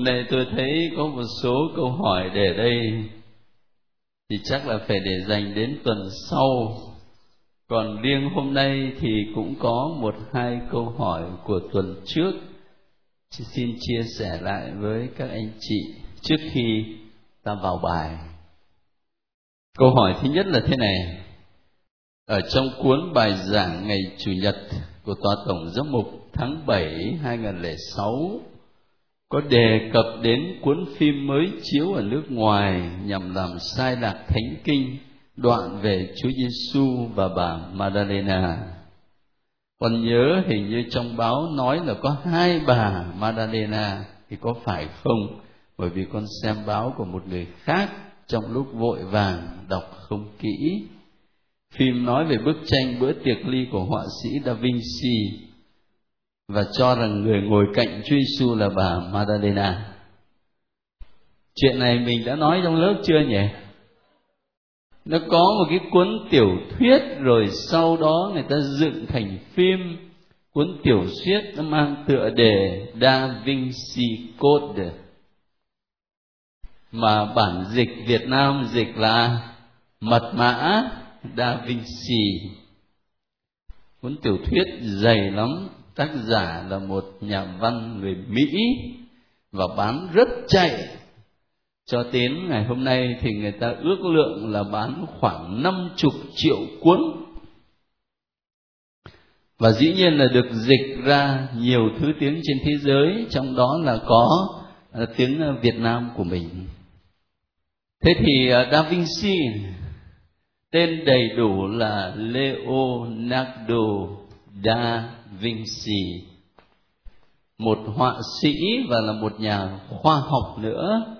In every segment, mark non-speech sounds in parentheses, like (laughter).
Hôm nay tôi thấy có một số câu hỏi để đây thì chắc là phải để dành đến tuần sau. Còn riêng hôm nay thì cũng có một hai câu hỏi của tuần trước. Xin chia sẻ lại với các anh chị trước khi ta vào bài. Câu hỏi thứ nhất là thế này. Ở trong cuốn bài giảng ngày Chủ nhật của Tòa Tổng Giám mục tháng 7 2006 có đề cập đến cuốn phim mới chiếu ở nước ngoài nhằm làm sai lạc thánh kinh, đoạn về Chúa Giêsu và bà Madalena. Còn nhớ hình như trong báo nói là có hai bà Madalena thì có phải không? Bởi vì con xem báo của một người khác trong lúc vội vàng đọc không kỹ. Phim nói về bức tranh bữa tiệc ly của họa sĩ Da Vinci và cho rằng người ngồi cạnh Chúa Giêsu là bà Madalena. Chuyện này mình đã nói trong lớp chưa nhỉ? Nó có một cái cuốn tiểu thuyết rồi sau đó người ta dựng thành phim cuốn tiểu thuyết nó mang tựa đề Da Vinci Code mà bản dịch Việt Nam dịch là mật mã Da Vinci cuốn tiểu thuyết dày lắm tác giả là một nhà văn người Mỹ và bán rất chạy. Cho đến ngày hôm nay thì người ta ước lượng là bán khoảng năm chục triệu cuốn. Và dĩ nhiên là được dịch ra nhiều thứ tiếng trên thế giới, trong đó là có à, tiếng Việt Nam của mình. Thế thì à, Da Vinci, tên đầy đủ là Leonardo da Vinci một họa sĩ và là một nhà khoa học nữa.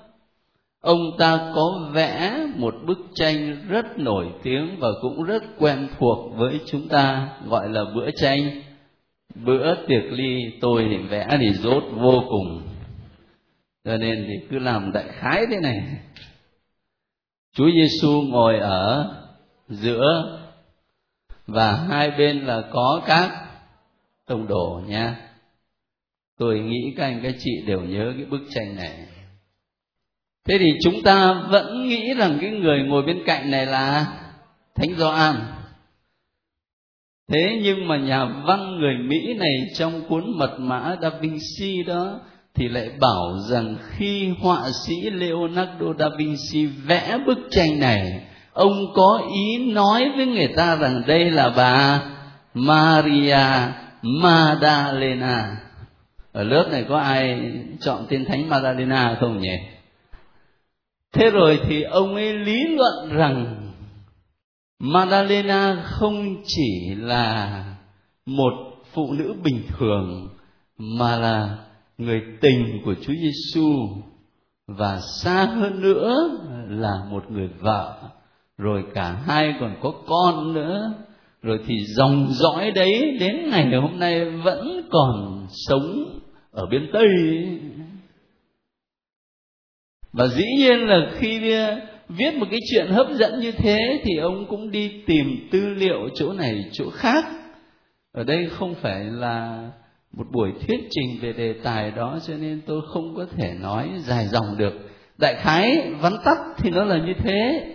Ông ta có vẽ một bức tranh rất nổi tiếng và cũng rất quen thuộc với chúng ta, gọi là bữa tranh. Bữa tiệc ly tôi thì vẽ thì rốt vô cùng. Cho nên thì cứ làm đại khái thế này. Chúa Giêsu ngồi ở giữa và hai bên là có các tông đồ nha tôi nghĩ các anh, các chị đều nhớ cái bức tranh này. Thế thì chúng ta vẫn nghĩ rằng cái người ngồi bên cạnh này là thánh gioan. Thế nhưng mà nhà văn người mỹ này trong cuốn mật mã da vinci đó thì lại bảo rằng khi họa sĩ leonardo da vinci vẽ bức tranh này, ông có ý nói với người ta rằng đây là bà maria Madalena. Ở lớp này có ai chọn tên thánh Madalena không nhỉ? Thế rồi thì ông ấy lý luận rằng Madalena không chỉ là một phụ nữ bình thường, mà là người tình của Chúa Giêsu và xa hơn nữa là một người vợ, rồi cả hai còn có con nữa rồi thì dòng dõi đấy đến ngày hôm nay vẫn còn sống ở bên tây. Và dĩ nhiên là khi uh, viết một cái chuyện hấp dẫn như thế thì ông cũng đi tìm tư liệu chỗ này, chỗ khác. Ở đây không phải là một buổi thuyết trình về đề tài đó, cho nên tôi không có thể nói dài dòng được. Đại khái vắn tắt thì nó là như thế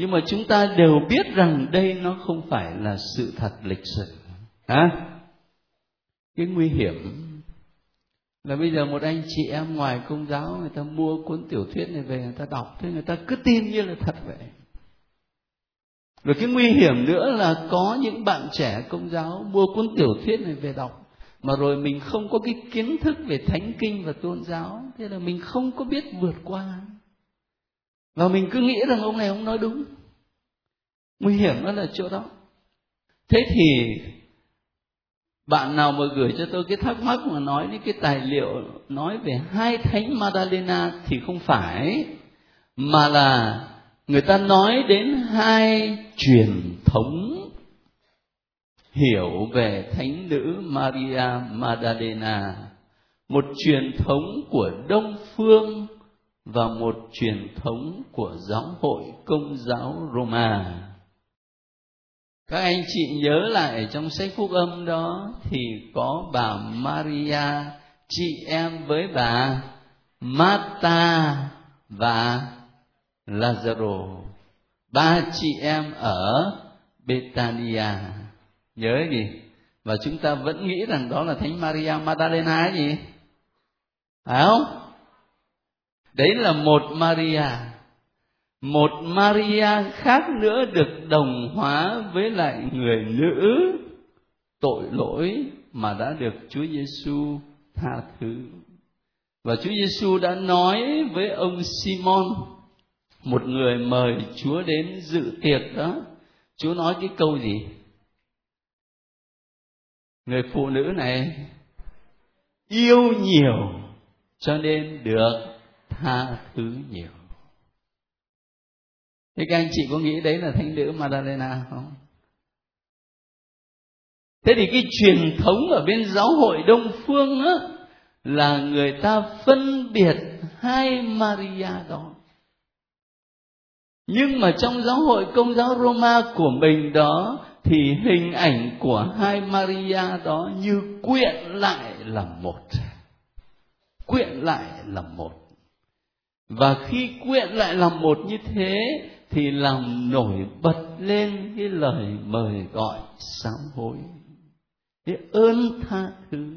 nhưng mà chúng ta đều biết rằng đây nó không phải là sự thật lịch sử. Hả? Cái nguy hiểm là bây giờ một anh chị em ngoài công giáo người ta mua cuốn tiểu thuyết này về, người ta đọc, thế người ta cứ tin như là thật vậy. Rồi cái nguy hiểm nữa là có những bạn trẻ công giáo mua cuốn tiểu thuyết này về đọc, mà rồi mình không có cái kiến thức về thánh kinh và tôn giáo, thế là mình không có biết vượt qua và mình cứ nghĩ rằng ông này ông nói đúng. Nguy hiểm nó là chỗ đó. Thế thì bạn nào mà gửi cho tôi cái thắc mắc mà nói những cái tài liệu nói về hai thánh Madalena thì không phải, mà là người ta nói đến hai truyền thống hiểu về thánh nữ Maria Magdalena. Một truyền thống của đông phương và một truyền thống của giáo hội công giáo Roma. Các anh chị nhớ lại trong sách phúc âm đó thì có bà Maria, chị em với bà Marta và Lazaro. Ba chị em ở Betania nhớ gì? Và chúng ta vẫn nghĩ rằng đó là thánh Maria Magdalena gì phải không? Đấy là một Maria một Maria khác nữa được đồng hóa với lại người nữ tội lỗi mà đã được Chúa Giêsu tha thứ. Và Chúa Giêsu đã nói với ông Simon, một người mời Chúa đến dự tiệc đó. Chúa nói cái câu gì? Người phụ nữ này yêu nhiều cho nên được tha thứ nhiều. Thế các anh chị có nghĩ đấy là thánh nữ Madalena không? Thế thì cái truyền thống ở bên giáo hội Đông Phương á, là người ta phân biệt hai Maria đó. Nhưng mà trong giáo hội công giáo Roma của mình đó thì hình ảnh của hai Maria đó như quyện lại là một. Quyện lại là một. Và khi quyện lại làm một như thế, thì làm nổi bật lên cái lời mời gọi sám hối cái ơn tha thứ,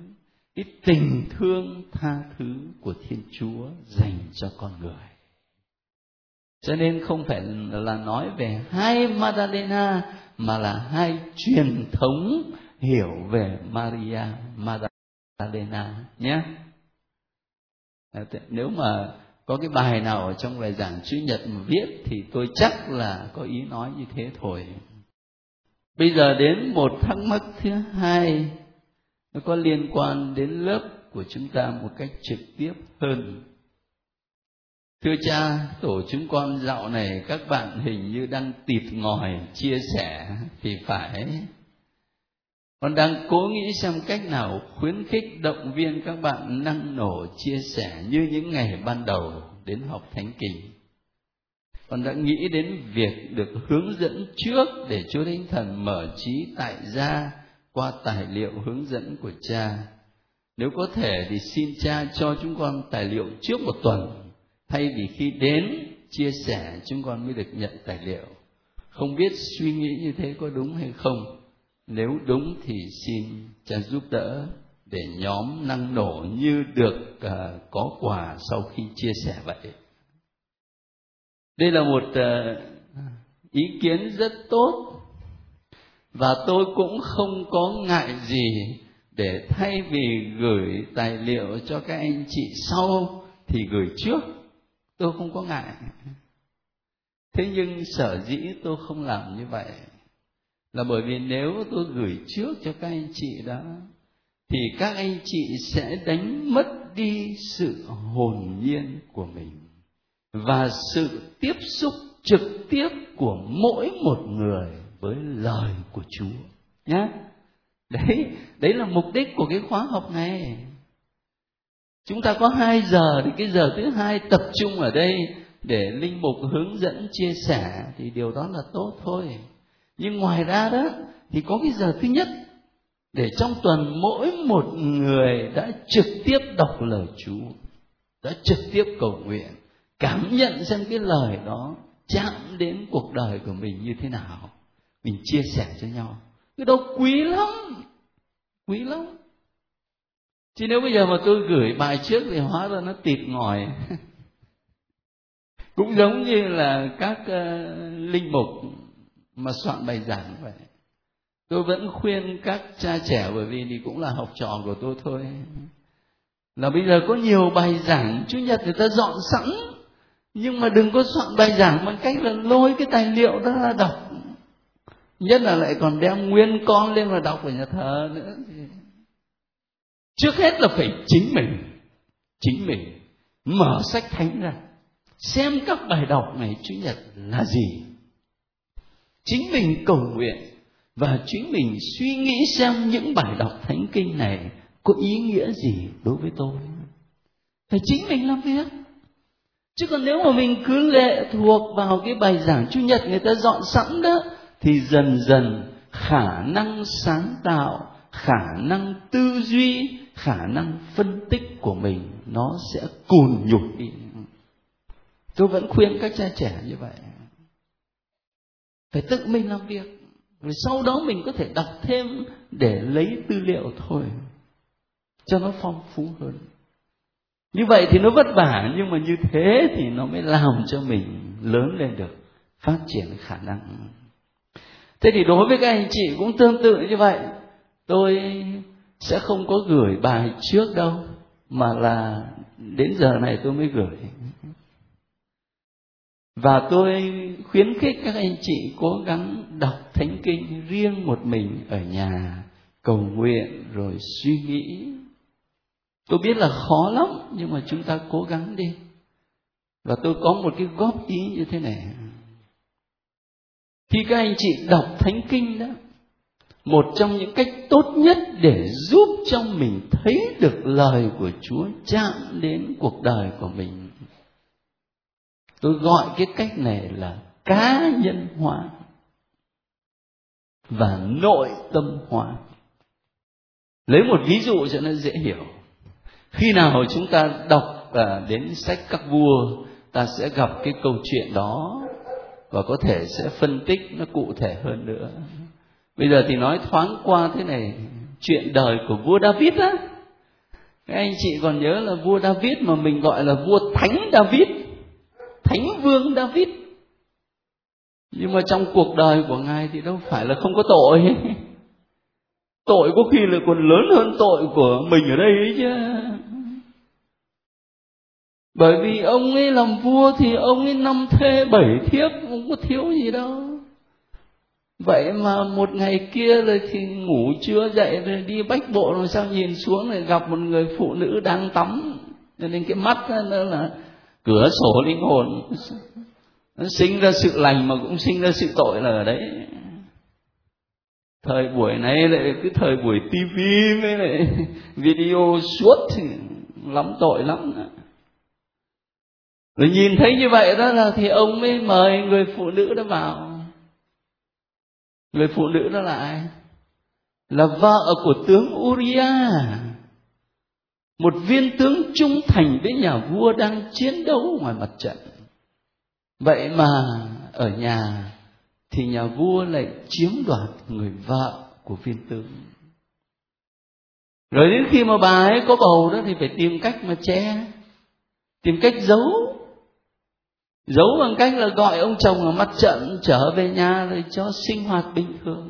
cái tình thương tha thứ của thiên chúa dành cho con người cho nên không phải là nói về hai Madalena mà là hai truyền thống hiểu về Maria Madalena nhé. Nếu mà có cái bài nào ở trong bài giảng chữ nhật mà viết thì tôi chắc là có ý nói như thế thôi. Bây giờ đến một thắc mắc thứ hai, nó có liên quan đến lớp của chúng ta một cách trực tiếp hơn. Thưa cha, tổ chúng con dạo này các bạn hình như đang tịt ngòi chia sẻ thì phải con đang cố nghĩ xem cách nào khuyến khích động viên các bạn năng nổ chia sẻ như những ngày ban đầu đến học thánh kinh con đã nghĩ đến việc được hướng dẫn trước để chúa thánh thần mở trí tại gia qua tài liệu hướng dẫn của cha. Nếu có thể thì xin cha cho chúng con tài liệu trước một tuần, thay vì khi đến chia sẻ chúng con mới được nhận tài liệu. Không biết suy nghĩ như thế có đúng hay không? Nếu đúng thì xin cha giúp đỡ để nhóm năng nổ như được uh, có quà sau khi chia sẻ vậy. Đây là một uh, ý kiến rất tốt và tôi cũng không có ngại gì để thay vì gửi tài liệu cho các anh chị sau thì gửi trước. Tôi không có ngại. Thế nhưng sở dĩ tôi không làm như vậy là bởi vì nếu tôi gửi trước cho các anh chị đó thì các anh chị sẽ đánh mất đi sự hồn nhiên của mình và sự tiếp xúc trực tiếp của mỗi một người với lời của Chúa nhé. Đấy, đấy là mục đích của cái khóa học này. Chúng ta có hai giờ thì cái giờ thứ hai tập trung ở đây để linh mục hướng dẫn chia sẻ thì điều đó là tốt thôi nhưng ngoài ra đó thì có cái giờ thứ nhất để trong tuần mỗi một người đã trực tiếp đọc lời Chúa, đã trực tiếp cầu nguyện, cảm nhận xem cái lời đó chạm đến cuộc đời của mình như thế nào, mình chia sẻ cho nhau. Cái đó quý lắm, quý lắm. Chứ nếu bây giờ mà tôi gửi bài trước thì hóa ra nó tịt ngòi. (laughs) Cũng giống như là các uh, linh mục mà soạn bài giảng vậy. Tôi vẫn khuyên các cha trẻ, bởi vì thì cũng là học trò của tôi thôi. Là bây giờ có nhiều bài giảng chủ nhật người ta dọn sẵn. Nhưng mà đừng có soạn bài giảng bằng cách là lôi cái tài liệu đó ra đọc. Nhất là lại còn đem nguyên con lên mà đọc ở nhà thờ nữa. Trước hết là phải chính mình chính mình mở sách thánh ra, xem các bài đọc ngày chủ nhật là gì chính mình cầu nguyện và chính mình suy nghĩ xem những bài đọc thánh kinh này có ý nghĩa gì đối với tôi. Phải chính mình làm việc. Chứ còn nếu mà mình cứ lệ thuộc vào cái bài giảng chủ nhật người ta dọn sẵn đó, thì dần dần khả năng sáng tạo, khả năng tư duy, khả năng phân tích của mình nó sẽ cùn nhục đi. Tôi vẫn khuyên các cha trẻ như vậy phải tự mình làm việc. Rồi sau đó mình có thể đọc thêm để lấy tư liệu thôi, cho nó phong phú hơn. Như vậy thì nó vất vả, nhưng mà như thế thì nó mới làm cho mình lớn lên được, phát triển khả năng. Thế thì đối với các anh chị cũng tương tự như vậy. Tôi sẽ không có gửi bài trước đâu, mà là đến giờ này tôi mới gửi và tôi khuyến khích các anh chị cố gắng đọc thánh kinh riêng một mình ở nhà, cầu nguyện rồi suy nghĩ. Tôi biết là khó lắm, nhưng mà chúng ta cố gắng đi. Và tôi có một cái góp ý như thế này. Khi các anh chị đọc thánh kinh đó, một trong những cách tốt nhất để giúp cho mình thấy được lời của chúa chạm đến cuộc đời của mình tôi gọi cái cách này là cá nhân hóa và nội tâm hóa. Lấy một ví dụ cho nó dễ hiểu. Khi nào chúng ta đọc à, đến sách các vua ta sẽ gặp cái câu chuyện đó và có thể sẽ phân tích nó cụ thể hơn nữa. Bây giờ thì nói thoáng qua thế này chuyện đời của vua david á. Các anh chị còn nhớ là vua david mà mình gọi là vua thánh david? David. Nhưng mà trong cuộc đời của ngài thì đâu phải là không có tội. (laughs) Tội có khi là còn lớn hơn tội của mình ở đây ấy chứ. Bởi vì ông ấy làm vua thì ông ấy năm thê bảy thiếp, không có thiếu gì đâu. Vậy mà một ngày kia rồi thì ngủ chưa dậy rồi đi bách bộ rồi sao nhìn xuống lại gặp một người phụ nữ đang tắm. Cho nên cái mắt nó là cửa sổ linh hồn nó sinh ra sự lành mà cũng sinh ra sự tội là ở đấy. Thời buổi này lại cứ thời buổi tivi với lại (laughs) video suốt thì lắm tội lắm. Rồi nhìn thấy như vậy đó là thì ông mới mời người phụ nữ đó vào. Người phụ nữ đó là ai? Là vợ của tướng Uriah, một viên tướng trung thành với nhà vua đang chiến đấu ngoài mặt trận vậy mà ở nhà thì nhà vua lại chiếm đoạt người vợ của viên tướng. Rồi đến khi mà bà ấy có bầu đó thì phải tìm cách mà che, tìm cách giấu. Giấu bằng cách là gọi ông chồng ở mặt trận trở về nhà rồi cho sinh hoạt bình thường.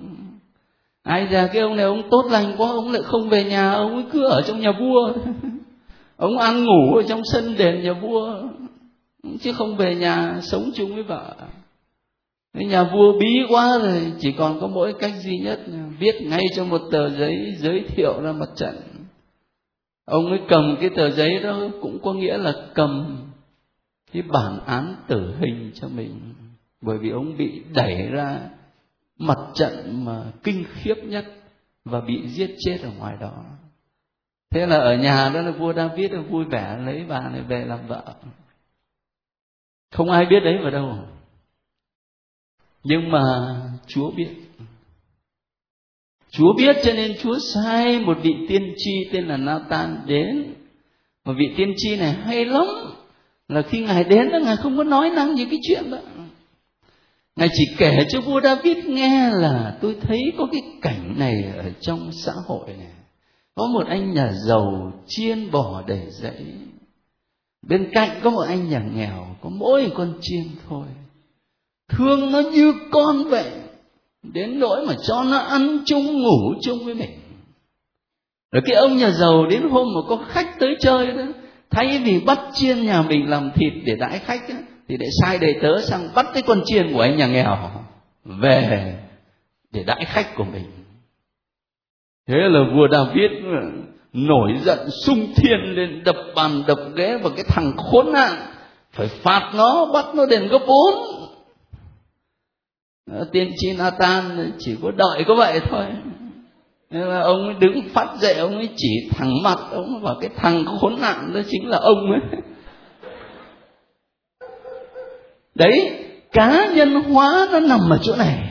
Ai ra cái ông này ông tốt lành quá, ông lại không về nhà, ông ấy cứ ở trong nhà vua. (laughs) Ông ăn ngủ ở trong sân đền nhà vua chứ không về nhà sống chung với vợ. Cái nhà vua bí quá rồi, chỉ còn có mỗi cách duy nhất viết ngay cho một tờ giấy giới thiệu ra mặt trận. Ông ấy cầm cái tờ giấy đó cũng có nghĩa là cầm cái bản án tử hình cho mình. Bởi vì ông bị đẩy ra mặt trận mà kinh khiếp nhất và bị giết chết ở ngoài đó. Thế là ở nhà đó là vua david là vui vẻ lấy bà này về làm vợ không ai biết đấy vào đâu. Nhưng mà chúa biết. Chúa biết cho nên chúa sai một vị tiên tri tên là nathan đến. Mà vị tiên tri này hay lắm. Là khi ngài đến đó, ngài không có nói năng những cái chuyện đó. Ngài chỉ kể cho vua david nghe là tôi thấy có cái cảnh này ở trong xã hội này. Có một anh nhà giàu chiên bò đầy dãy bên cạnh có một anh nhà nghèo có mỗi con chiên thôi. Thương nó như con vậy đến nỗi mà cho nó ăn chung ngủ chung với mình. Rồi cái ông nhà giàu đến hôm mà có khách tới chơi đó thay vì bắt chiên nhà mình làm thịt để đãi khách đó, thì để sai đầy tớ sang bắt cái con chiên của anh nhà nghèo về để đãi khách của mình. Thế là vua david nổi giận sung thiên lên, đập bàn, đập ghế vào cái thằng khốn nạn phải phạt nó, bắt nó đền gấp bốn. Tiên tri Nathan chỉ có đợi có vậy thôi. Nên là ông ấy đứng phát dậy, ông ấy chỉ thẳng mặt, ông vào cái thằng khốn nạn đó chính là ông ấy. Đấy, cá nhân hóa nó nằm ở chỗ này.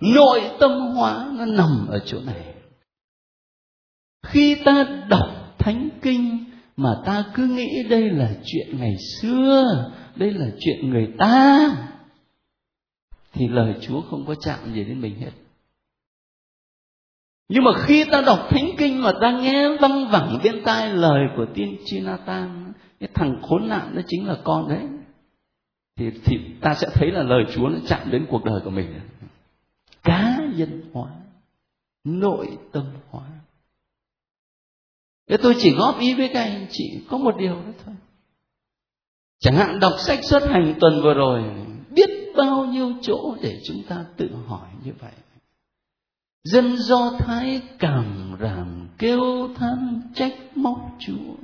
Nội tâm hóa nó nằm ở chỗ này khi ta đọc thánh kinh mà ta cứ nghĩ đây là chuyện ngày xưa đây là chuyện người ta thì lời chúa không có chạm gì đến mình hết. Nhưng mà khi ta đọc thánh kinh mà ta nghe văng vẳng bên tai lời của tiên tri Nathan cái thằng khốn nạn đó chính là con đấy thì, thì ta sẽ thấy là lời Chúa nó chạm đến cuộc đời của mình. Cá nhân hóa nội tâm hóa. Thế tôi chỉ góp ý với các anh chị, có một điều đó thôi. Chẳng hạn đọc sách xuất hành tuần vừa rồi, biết bao nhiêu chỗ để chúng ta tự hỏi như vậy. Dân do thái cảm ràm kêu than trách móc chúa.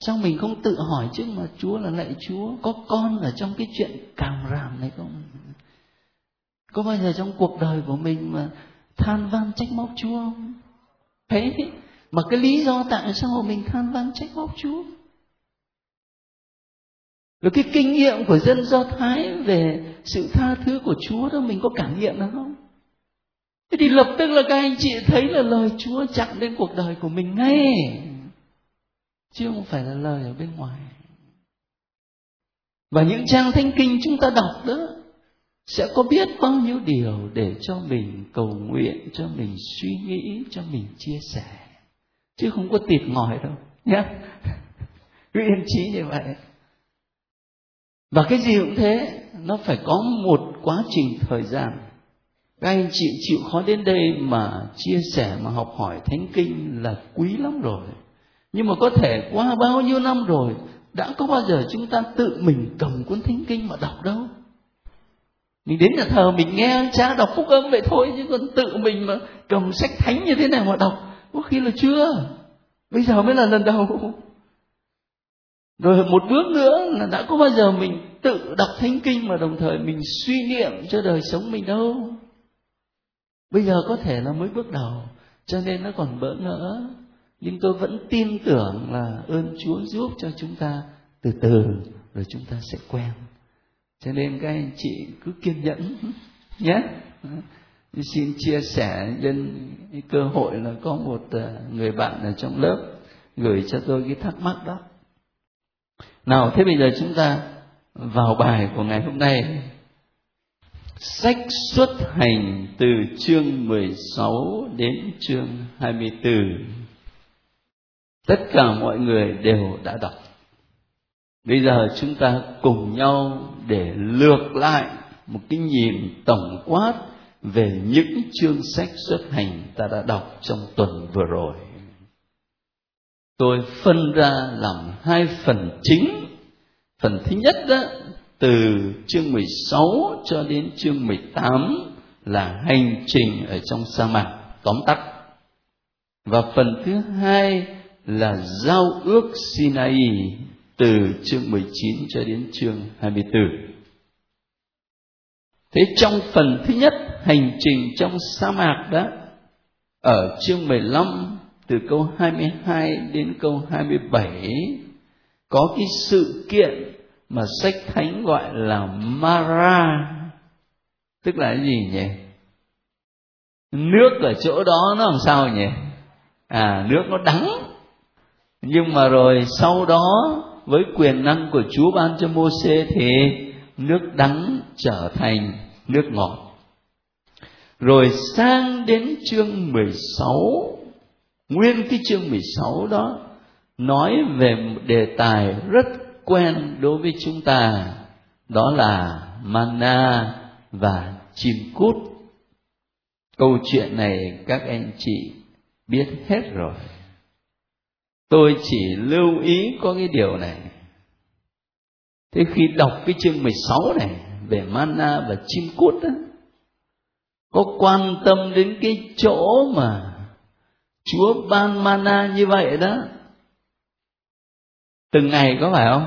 Sao mình không tự hỏi chứ mà chúa là lạy chúa? Có con ở trong cái chuyện cảm ràm này không? Có bao giờ trong cuộc đời của mình mà than van trách móc chúa không? Thế mà cái lý do tại sao mình than van trách móc chúa? Rồi cái kinh nghiệm của dân do thái về sự tha thứ của chúa đó, mình có cảm nghiệm được không? Thế thì lập tức là các anh chị thấy là lời chúa chạm đến cuộc đời của mình ngay. Chứ không phải là lời ở bên ngoài. Và những trang thánh kinh chúng ta đọc đó sẽ có biết bao nhiêu điều để cho mình cầu nguyện, cho mình suy nghĩ, cho mình chia sẻ. Chứ không có tịt ngòi đâu nhé cứ yên trí như vậy. Và cái gì cũng thế, nó phải có một quá trình thời gian. Các anh chị chịu khó đến đây mà chia sẻ, mà học hỏi thánh kinh là quý lắm rồi. Nhưng mà có thể qua bao nhiêu năm rồi, đã có bao giờ chúng ta tự mình cầm cuốn thánh kinh mà đọc đâu? Mình đến nhà thờ, mình nghe cha đọc phúc âm vậy thôi, chứ còn tự mình mà cầm sách thánh như thế này mà đọc? Có khi là chưa. Bây giờ mới là lần đầu. Rồi một bước nữa là đã có bao giờ mình tự đọc thánh kinh mà đồng thời mình suy niệm cho đời sống mình đâu? Bây giờ có thể là mới bước đầu, cho nên nó còn bỡ ngỡ. Nhưng tôi vẫn tin tưởng là ơn chúa giúp cho chúng ta từ từ, rồi chúng ta sẽ quen cho nên các anh chị cứ kiên nhẫn (laughs) nhé. Xin chia sẻ nhân cơ hội là có một ờ, người bạn ở trong lớp gửi cho tôi cái thắc mắc đó. Nào, thế bây giờ chúng ta vào bài của ngày hôm nay. Sách xuất hành từ chương 16 đến chương 24 tất cả mọi người đều đã đọc. Bây giờ chúng ta cùng nhau để lược lại một cái nhìn tổng quát về những chương sách xuất hành ta đã đọc trong tuần vừa rồi. Tôi phân ra làm hai phần chính. Phần thứ nhất đó, từ chương 16 cho đến chương 18 là hành trình ở trong sa mạc, tóm tắt. Và phần thứ hai là giao ước Sinai từ chương 19 cho đến chương 24. Thế trong phần thứ nhất, hành trình trong sa mạc đó, ở chương 15 từ câu 22 đến câu 27 có cái sự kiện mà sách thánh gọi là Mara tức là cái gì nhỉ? Nước ở chỗ đó nó làm sao nhỉ? À nước nó đắng nhưng mà rồi sau đó với quyền năng của Chúa ban cho Môsê thì nước đắng trở thành nước ngọt. Rồi sang đến chương 16, nguyên cái chương 16 đó nói về một đề tài rất quen đối với chúng ta, đó là mana và chim cút. Câu chuyện này các anh chị biết hết rồi tôi chỉ lưu ý có cái điều này. Thế khi đọc cái chương 16 này về mana và chim cút đó, có quan tâm đến cái chỗ mà Chúa ban mana như vậy đó. Từng ngày có phải không?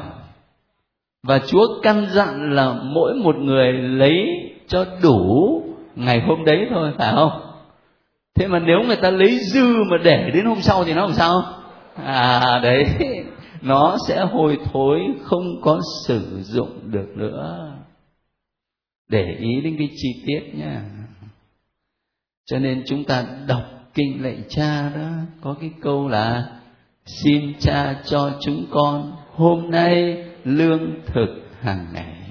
Và Chúa căn dặn là mỗi một người lấy cho đủ ngày hôm đấy thôi phải không? Thế mà nếu người ta lấy dư mà để đến hôm sau thì nó làm sao? À đấy. Nó sẽ hôi thối, không có sử dụng được nữa. Để ý đến cái chi tiết nha cho nên chúng ta đọc kinh lạy cha đó, có cái câu là, xin cha cho chúng con hôm nay lương thực hàng ngày.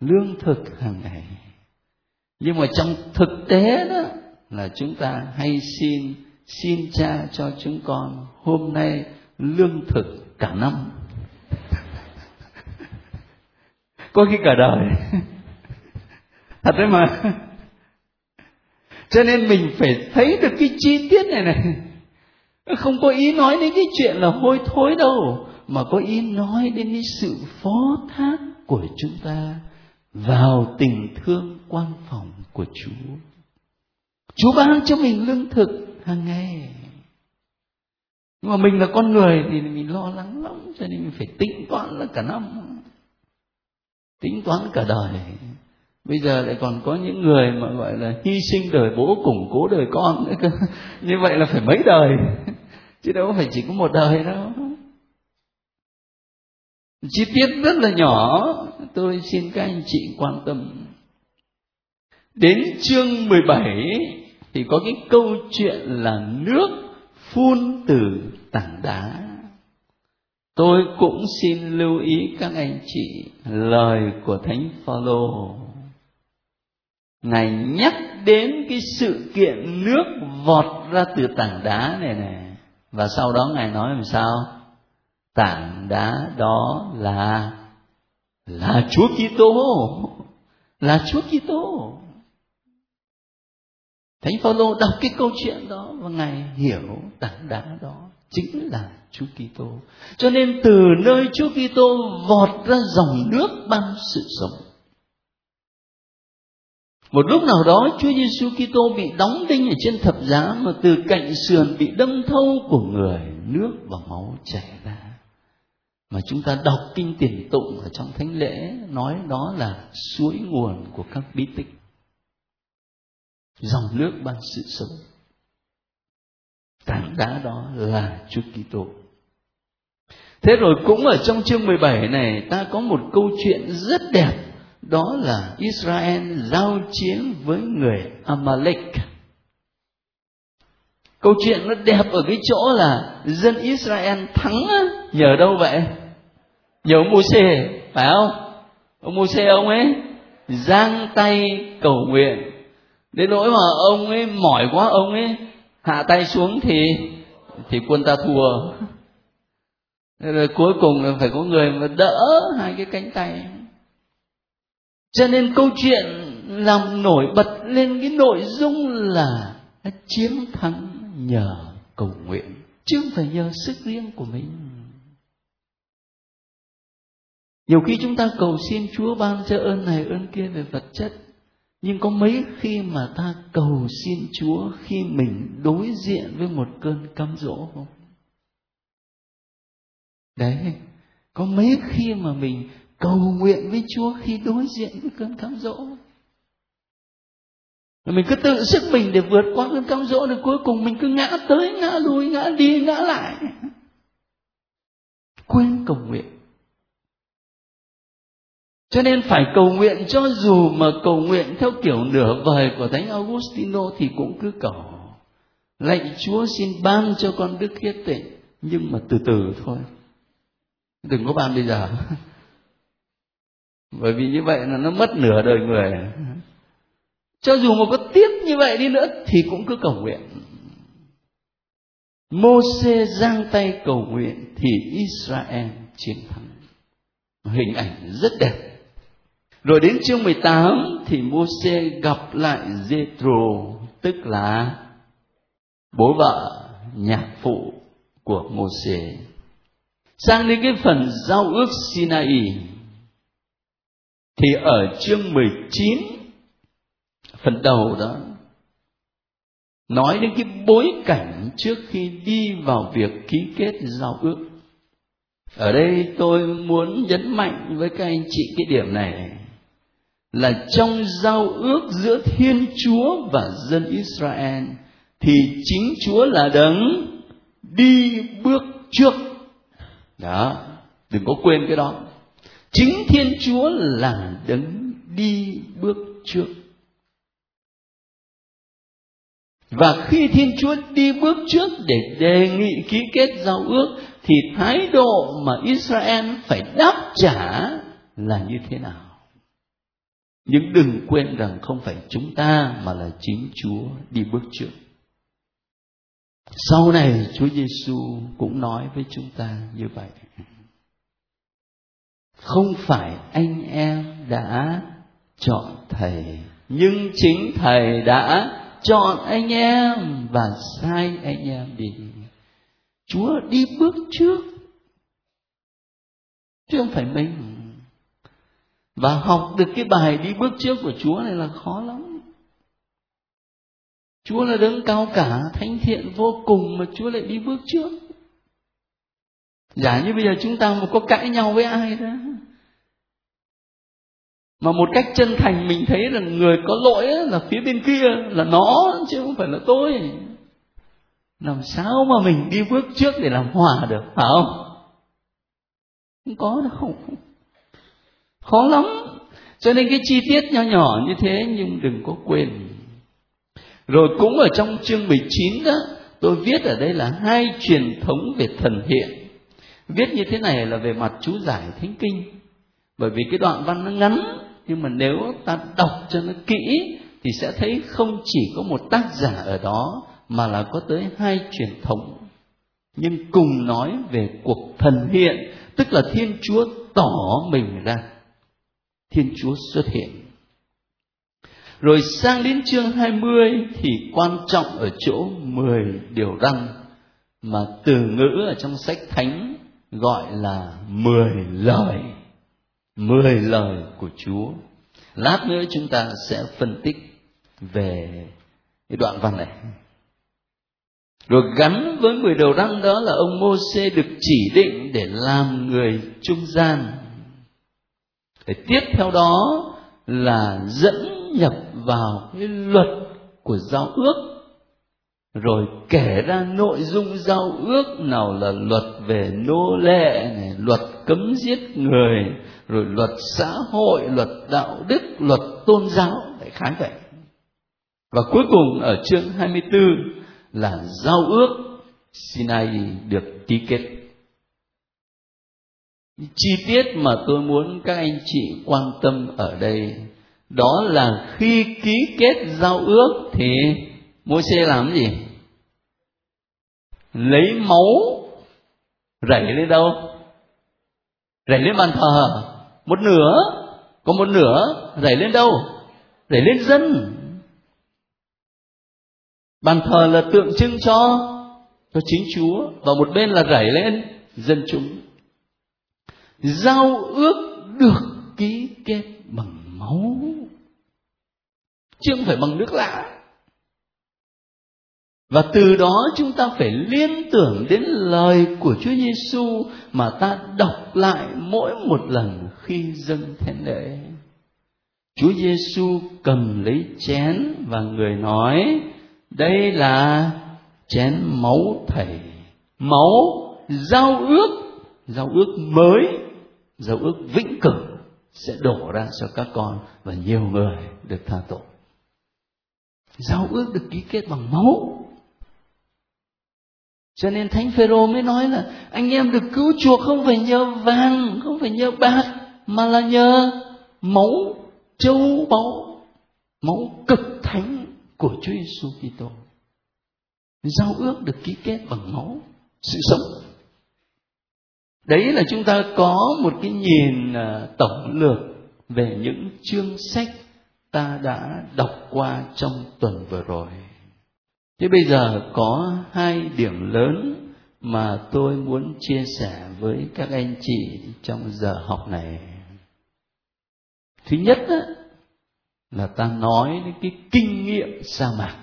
Lương thực hàng ngày. Nhưng mà trong thực tế đó, là chúng ta hay xin xin cha cho chúng con hôm nay lương thực cả năm. Có khi cả đời. Thật đấy mà. Cho nên mình phải thấy được cái chi tiết này này. Không có ý nói đến cái chuyện là hôi thối đâu, mà có ý nói đến cái sự phó thác của chúng ta vào tình thương quan phòng của Chúa. Chúa ban cho mình lương thực hàng ngày. Nhưng mà mình là con người thì mình lo lắng lắm, cho nên mình phải tính toán là cả năm. Tính toán cả đời. Bây giờ lại còn có những người mà gọi là hy sinh đời bố củng cố đời con nữa cơ. (laughs) Như vậy là phải mấy đời. Chứ đâu phải chỉ có một đời đâu chi tiết rất là nhỏ tôi xin các anh chị quan tâm đến chương 17 thì có cái câu chuyện là nước phun từ tảng đá. Tôi cũng xin lưu ý các anh chị lời của thánh phaolô. Ngài nhắc đến cái sự kiện nước vọt ra từ tảng đá này này và sau đó ngài nói làm sao? Tảng đá đó là là Chúa Kitô. Là Chúa Kitô. Thánh Phaolô đọc cái câu chuyện đó và ngài hiểu tảng đá đó chính là Chúa Kitô. Cho nên từ nơi Chúa Kitô vọt ra dòng nước ban sự sống. Một lúc nào đó Chúa Giêsu Kitô bị đóng đinh ở trên thập giá mà từ cạnh sườn bị đâm thâu của người, nước và máu chảy ra mà chúng ta đọc kinh tiền tụng ở trong thánh lễ nói đó là suối nguồn của các bí tích dòng nước ban sự sống tảng đá đó là Chúa Kitô. Thế rồi cũng ở trong chương 17 này, ta có một câu chuyện rất đẹp đó là Israel giao chiến với người Amalek. Câu chuyện nó đẹp ở cái chỗ là dân Israel thắng nhờ đâu vậy? nhờ ông Mô-xê phải không ông Mô-xê ông ấy giang tay cầu nguyện đến nỗi mà ông ấy mỏi quá, ông ấy hạ tay xuống thì thì quân ta thua. Rồi cuối cùng là phải có người mà đỡ hai cái cánh tay. Cho nên câu chuyện làm nổi bật lên cái nội dung là chiến thắng nhờ cầu nguyện, chứ không phải nhờ sức riêng của mình. Nhiều khi chúng ta cầu xin Chúa ban cho ơn này, ơn kia về vật chất nhưng có mấy khi mà ta cầu xin Chúa khi mình đối diện với một cơn cám dỗ không? Đấy, có mấy khi mà mình cầu nguyện với Chúa khi đối diện với cơn cám dỗ. Mình cứ tự sức mình để vượt qua cơn cám dỗ rồi cuối cùng mình cứ ngã tới, ngã lui, ngã đi, ngã lại. Quên cầu nguyện cho nên phải cầu nguyện cho dù mà cầu nguyện theo kiểu nửa vời của thánh augustino thì cũng cứ cầu. Lạy chúa xin ban cho con đức khiết tịnh nhưng mà từ từ thôi. Đừng có ban bây giờ. (laughs) Bởi vì như vậy là nó mất nửa đời người. Cho dù mà có tiếp như vậy đi nữa thì cũng cứ cầu nguyện. Mô-xê giang tay cầu nguyện thì Israel chiến thắng. Hình ảnh rất đẹp rồi đến chương 18 thì Môse gặp lại Jethro tức là bố vợ, nhạc phụ của Môse. Sang đến cái phần giao ước Sinai, thì ở chương 19 phần đầu đó, nói đến cái bối cảnh trước khi đi vào việc ký kết giao ước. Ở đây tôi muốn nhấn mạnh với các anh chị cái điểm này là trong giao ước giữa Thiên Chúa và dân Israel thì chính Chúa là đấng đi bước trước. Đó, đừng có quên cái đó. Chính Thiên Chúa là đấng đi bước trước. và khi thiên chúa đi bước trước để đề nghị ký kết giao ước thì thái độ mà israel phải đáp trả là như thế nào nhưng đừng quên rằng không phải chúng ta mà là chính chúa đi bước trước. Sau này chúa giêsu cũng nói với chúng ta như vậy. Không phải anh em đã chọn thầy, nhưng chính thầy đã chọn anh em và sai anh em đi. Chúa đi bước trước. Chứ không phải mình và học được cái bài đi bước trước của chúa này là khó lắm. Chúa là đấng cao cả, thánh thiện vô cùng mà chúa lại đi bước trước. Giả như bây giờ chúng ta mà có cãi nhau với ai đó, mà một cách chân thành mình thấy là người có lỗi là phía bên kia, là nó chứ không phải là tôi. Làm sao mà mình đi bước trước để làm hòa được, phải không? Không có đâu khó lắm. Cho nên cái chi tiết nhỏ nhỏ như thế nhưng đừng có quên. Rồi cũng ở trong chương 19 đó, tôi viết ở đây là hai truyền thống về thần hiện. Viết như thế này là về mặt chú giải thánh kinh. Bởi vì cái đoạn văn nó ngắn, nhưng mà nếu ta đọc cho nó kỹ thì sẽ thấy không chỉ có một tác giả ở đó, mà là có tới hai truyền thống. Nhưng cùng nói về cuộc thần hiện, tức là thiên chúa tỏ mình ra thiên chúa xuất hiện rồi sang đến chương 20 thì quan trọng ở chỗ 10 điều răn mà từ ngữ ở trong sách thánh gọi là 10 lời, mười lời của Chúa. Lát nữa chúng ta sẽ phân tích về cái đoạn văn này. Rồi gắn với mười đầu răng đó là ông Môsê được chỉ định để làm người trung gian. Để tiếp theo đó là dẫn nhập vào cái luật của giao ước. Rồi kể ra nội dung giao ước nào là luật về nô lệ này, luật cấm giết người, rồi luật xã hội, luật đạo đức, luật tôn giáo, đại khái vậy. Và cuối cùng ở chương 24 là giao ước Sinai được ký kết chi tiết mà tôi muốn các anh chị quan tâm ở đây đó là khi ký kết giao ước thì môi xe làm gì? Lấy máu rảy lên đâu? Rảy lên bàn thờ một nửa, có một nửa rảy lên đâu? Rảy lên dân. Bàn thờ là tượng trưng cho cho chính Chúa và một bên là rảy lên dân chúng. Giao ước được ký kết bằng máu. Chứ không phải bằng nước lạ. Và từ đó chúng ta phải liên tưởng đến lời của Chúa Giêsu mà ta đọc lại mỗi một lần khi dâng thánh lễ. Chúa Giêsu cầm lấy chén và người nói: "Đây là chén máu thầy, máu giao ước, giao ước mới, giao ước vĩnh cửu sẽ đổ ra cho các con và nhiều người được tha tội." Giao ước được ký kết bằng máu. Cho nên thánh phêrô mới nói là anh em được cứu chuộc không phải nhờ vàng, không phải nhờ bạc, mà là nhờ máu châu báu, máu cực thánh của Chúa Giêsu Kitô. Giao ước được ký kết bằng máu, sự sống đấy là chúng ta có một cái nhìn à, tổng lược về những chương sách ta đã đọc qua trong tuần vừa rồi. Thế bây giờ có hai điểm lớn mà tôi muốn chia sẻ với các anh chị trong giờ học này. Thứ nhất là ta nói đến cái kinh nghiệm sa mạc.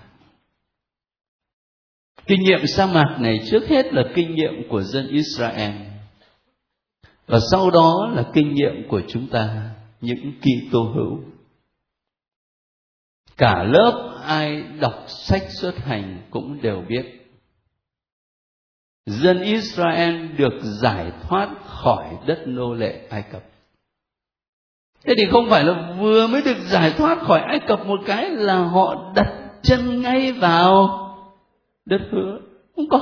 Kinh nghiệm sa mạc này trước hết là kinh nghiệm của dân israel và sau đó là kinh nghiệm của chúng ta, những kỳ tô hữu. Cả lớp ai đọc sách xuất hành cũng đều biết. Dân Israel được giải thoát khỏi đất nô lệ Ai Cập. Thế thì không phải là vừa mới được giải thoát khỏi Ai Cập một cái là họ đặt chân ngay vào đất hứa. Không có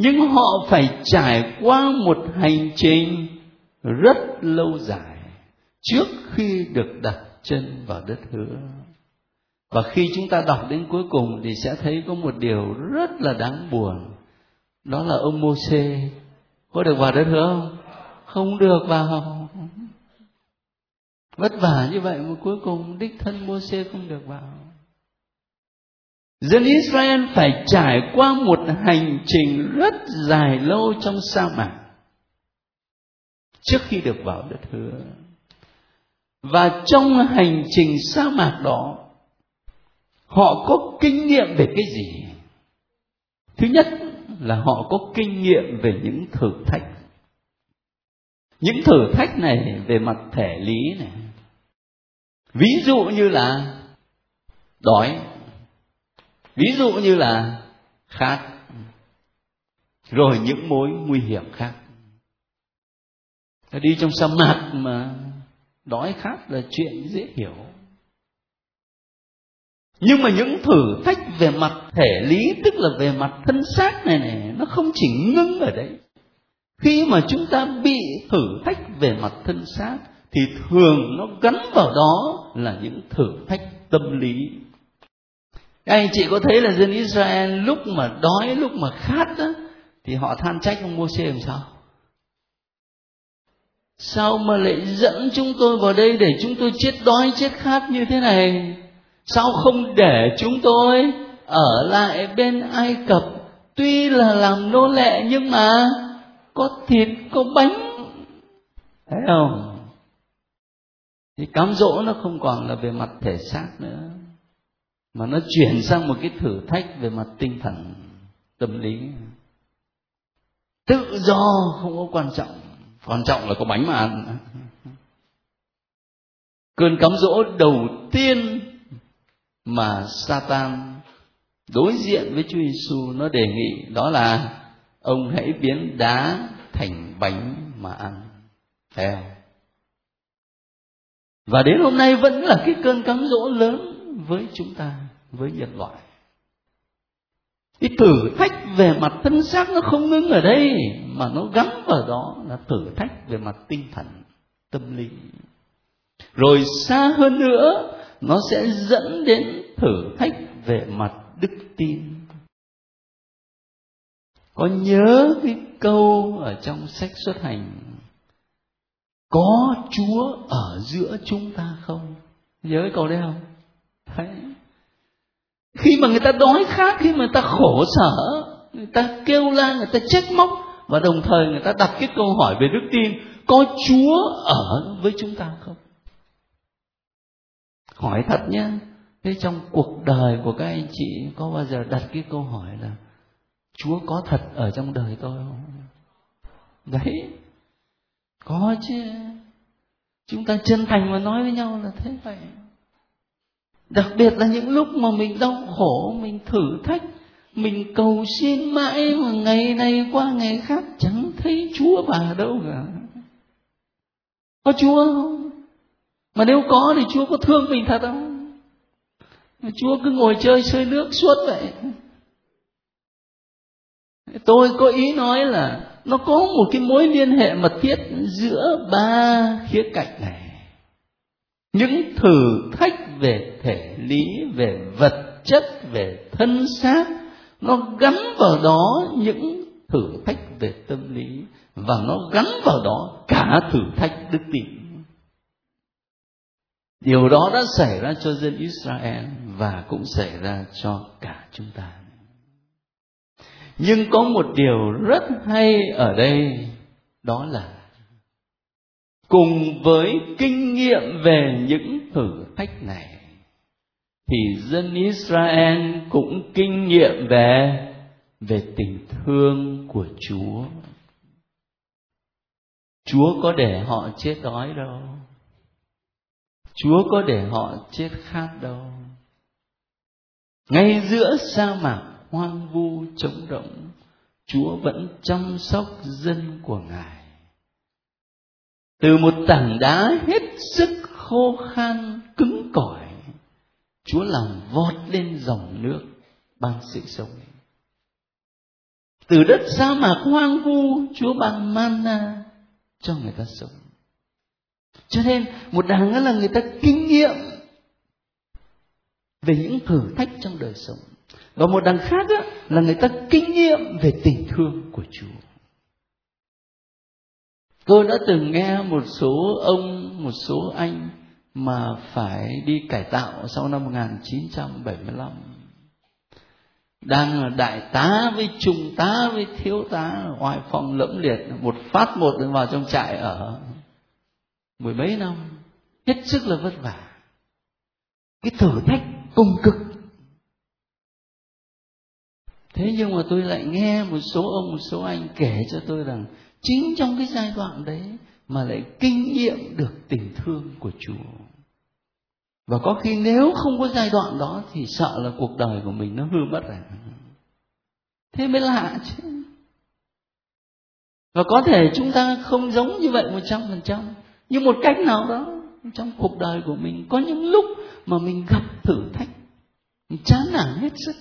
nhưng họ phải trải qua một hành trình rất lâu dài trước khi được đặt chân vào đất hứa. Và khi chúng ta đọc đến cuối cùng thì sẽ thấy có một điều rất là đáng buồn. Đó là ông mô xê có được vào đất hứa không? Không được vào. Vất vả như vậy mà cuối cùng đích thân mô xê không được vào dân israel phải trải qua một hành trình rất dài lâu trong sa mạc trước khi được vào đất hứa và trong hành trình sa mạc đó, họ có kinh nghiệm về cái gì? Thứ nhất là họ có kinh nghiệm về những thử thách. Những thử thách này về mặt thể lý này. Ví dụ như là đói ví dụ như là khát rồi những mối nguy hiểm khác. Đi trong sa mạc mà đói khát là chuyện dễ hiểu. Nhưng mà những thử thách về mặt thể lý, tức là về mặt thân xác này này nó không chỉ ngưng ở đấy. Khi mà chúng ta bị thử thách về mặt thân xác, thì thường nó gắn vào đó là những thử thách tâm lý các anh chị có thấy là dân Israel lúc mà đói lúc mà khát đó, thì họ than trách ông Mô-xê làm sao? Sao mà lại dẫn chúng tôi vào đây để chúng tôi chết đói chết khát như thế này? Sao không để chúng tôi ở lại bên ai cập? Tuy là làm nô lệ nhưng mà có thịt có bánh. Thấy không? Thì cám dỗ nó không còn là về mặt thể xác nữa mà nó chuyển sang một cái thử thách về mặt tinh thần, tâm lý tự do không có quan trọng quan trọng là có bánh mà ăn cơn cám dỗ đầu tiên mà Satan đối diện với Chúa Giêsu nó đề nghị đó là ông hãy biến đá thành bánh mà ăn. Thấy không? Và đến hôm nay vẫn là cái cơn cám dỗ lớn với chúng ta, với nhân loại. Cái thử thách về mặt thân xác nó không ngưng ở đây mà nó gắn vào đó là thử thách về mặt tinh thần, tâm lý. Rồi xa hơn nữa nó sẽ dẫn đến thử thách về mặt đức tin có nhớ cái câu ở trong sách xuất hành có chúa ở giữa chúng ta không nhớ cái câu đấy không Đấy. khi mà người ta đói khát, khi mà người ta khổ sở, người ta kêu la, người ta trách móc, và đồng thời người ta đặt cái câu hỏi về đức tin, có chúa ở với chúng ta không? Hỏi thật nhé thế trong cuộc đời của các anh chị, có bao giờ đặt cái câu hỏi là, chúa có thật ở trong đời tôi không? Đấy. Có chứ. Chúng ta chân thành mà nói với nhau là thế vậy đặc biệt là những lúc mà mình đau khổ, mình thử thách, mình cầu xin mãi mà ngày này qua ngày khác chẳng thấy chúa bà đâu cả. Có chúa không? Mà nếu có thì chúa có thương mình thật không? Chúa cứ ngồi chơi chơi nước suốt vậy. Tôi có ý nói là nó có một cái mối liên hệ mật thiết giữa ba khía cạnh này. Những thử thách về thể lý, về vật chất, về thân xác, nó gắn vào đó những thử thách về tâm lý và nó gắn vào đó cả thử thách đức tin. Điều đó đã xảy ra cho dân israel và cũng xảy ra cho cả chúng ta. Nhưng có một điều rất hay ở đây, đó là cùng với kinh nghiệm về những thử thách này thì dân Israel cũng kinh nghiệm về về tình thương của Chúa. Chúa có để họ chết đói đâu. Chúa có để họ chết khát đâu. Ngay giữa sa mạc hoang vu trống rỗng, Chúa vẫn chăm sóc dân của Ngài. Từ một tảng đá hết sức khô khan, cứng cỏi, chúa làm vọt lên dòng nước ban sự sống. Từ đất sa mạc hoang vu chúa ban manna cho người ta sống. Cho nên một đằng là người ta kinh nghiệm về những thử thách trong đời sống. Và một đằng khác đó, là người ta kinh nghiệm về tình thương của chúa. Tôi đã từng nghe một số ông một số anh mà phải đi cải tạo sau năm 1975 đang là đại tá với trung tá với thiếu tá oai phong lẫm liệt, một phát một vào trong trại ở mười mấy năm. Hết sức là vất vả. Cái thử thách công cực. Thế nhưng mà tôi lại nghe một số ông, một số anh kể cho tôi rằng chính trong cái giai đoạn đấy mà lại kinh nghiệm được tình thương của chúa và có khi nếu không có giai đoạn đó thì sợ là cuộc đời của mình nó hư mất rồi. Thế mới lạ chứ. Và có thể chúng ta không giống như vậy một trăm phần trăm, nhưng một cách nào đó trong cuộc đời của mình, có những lúc mà mình gặp thử thách, mình chán nản hết sức.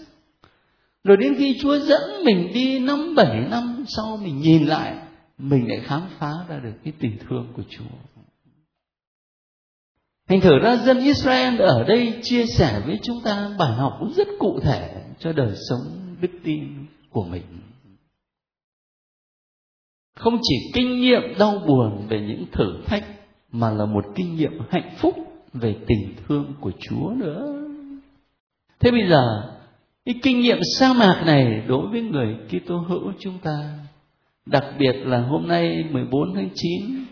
Rồi đến khi chúa dẫn mình đi năm, bảy năm sau mình nhìn lại, mình lại khám phá ra được cái tình thương của chúa. Thành thử ra dân Israel ở đây chia sẻ với chúng ta bài học cũng rất cụ thể cho đời sống đức tin của mình. Không chỉ kinh nghiệm đau buồn về những thử thách mà là một kinh nghiệm hạnh phúc về tình thương của Chúa nữa. Thế bây giờ, cái kinh nghiệm sa mạc này đối với người Kitô hữu chúng ta, đặc biệt là hôm nay 14 tháng 9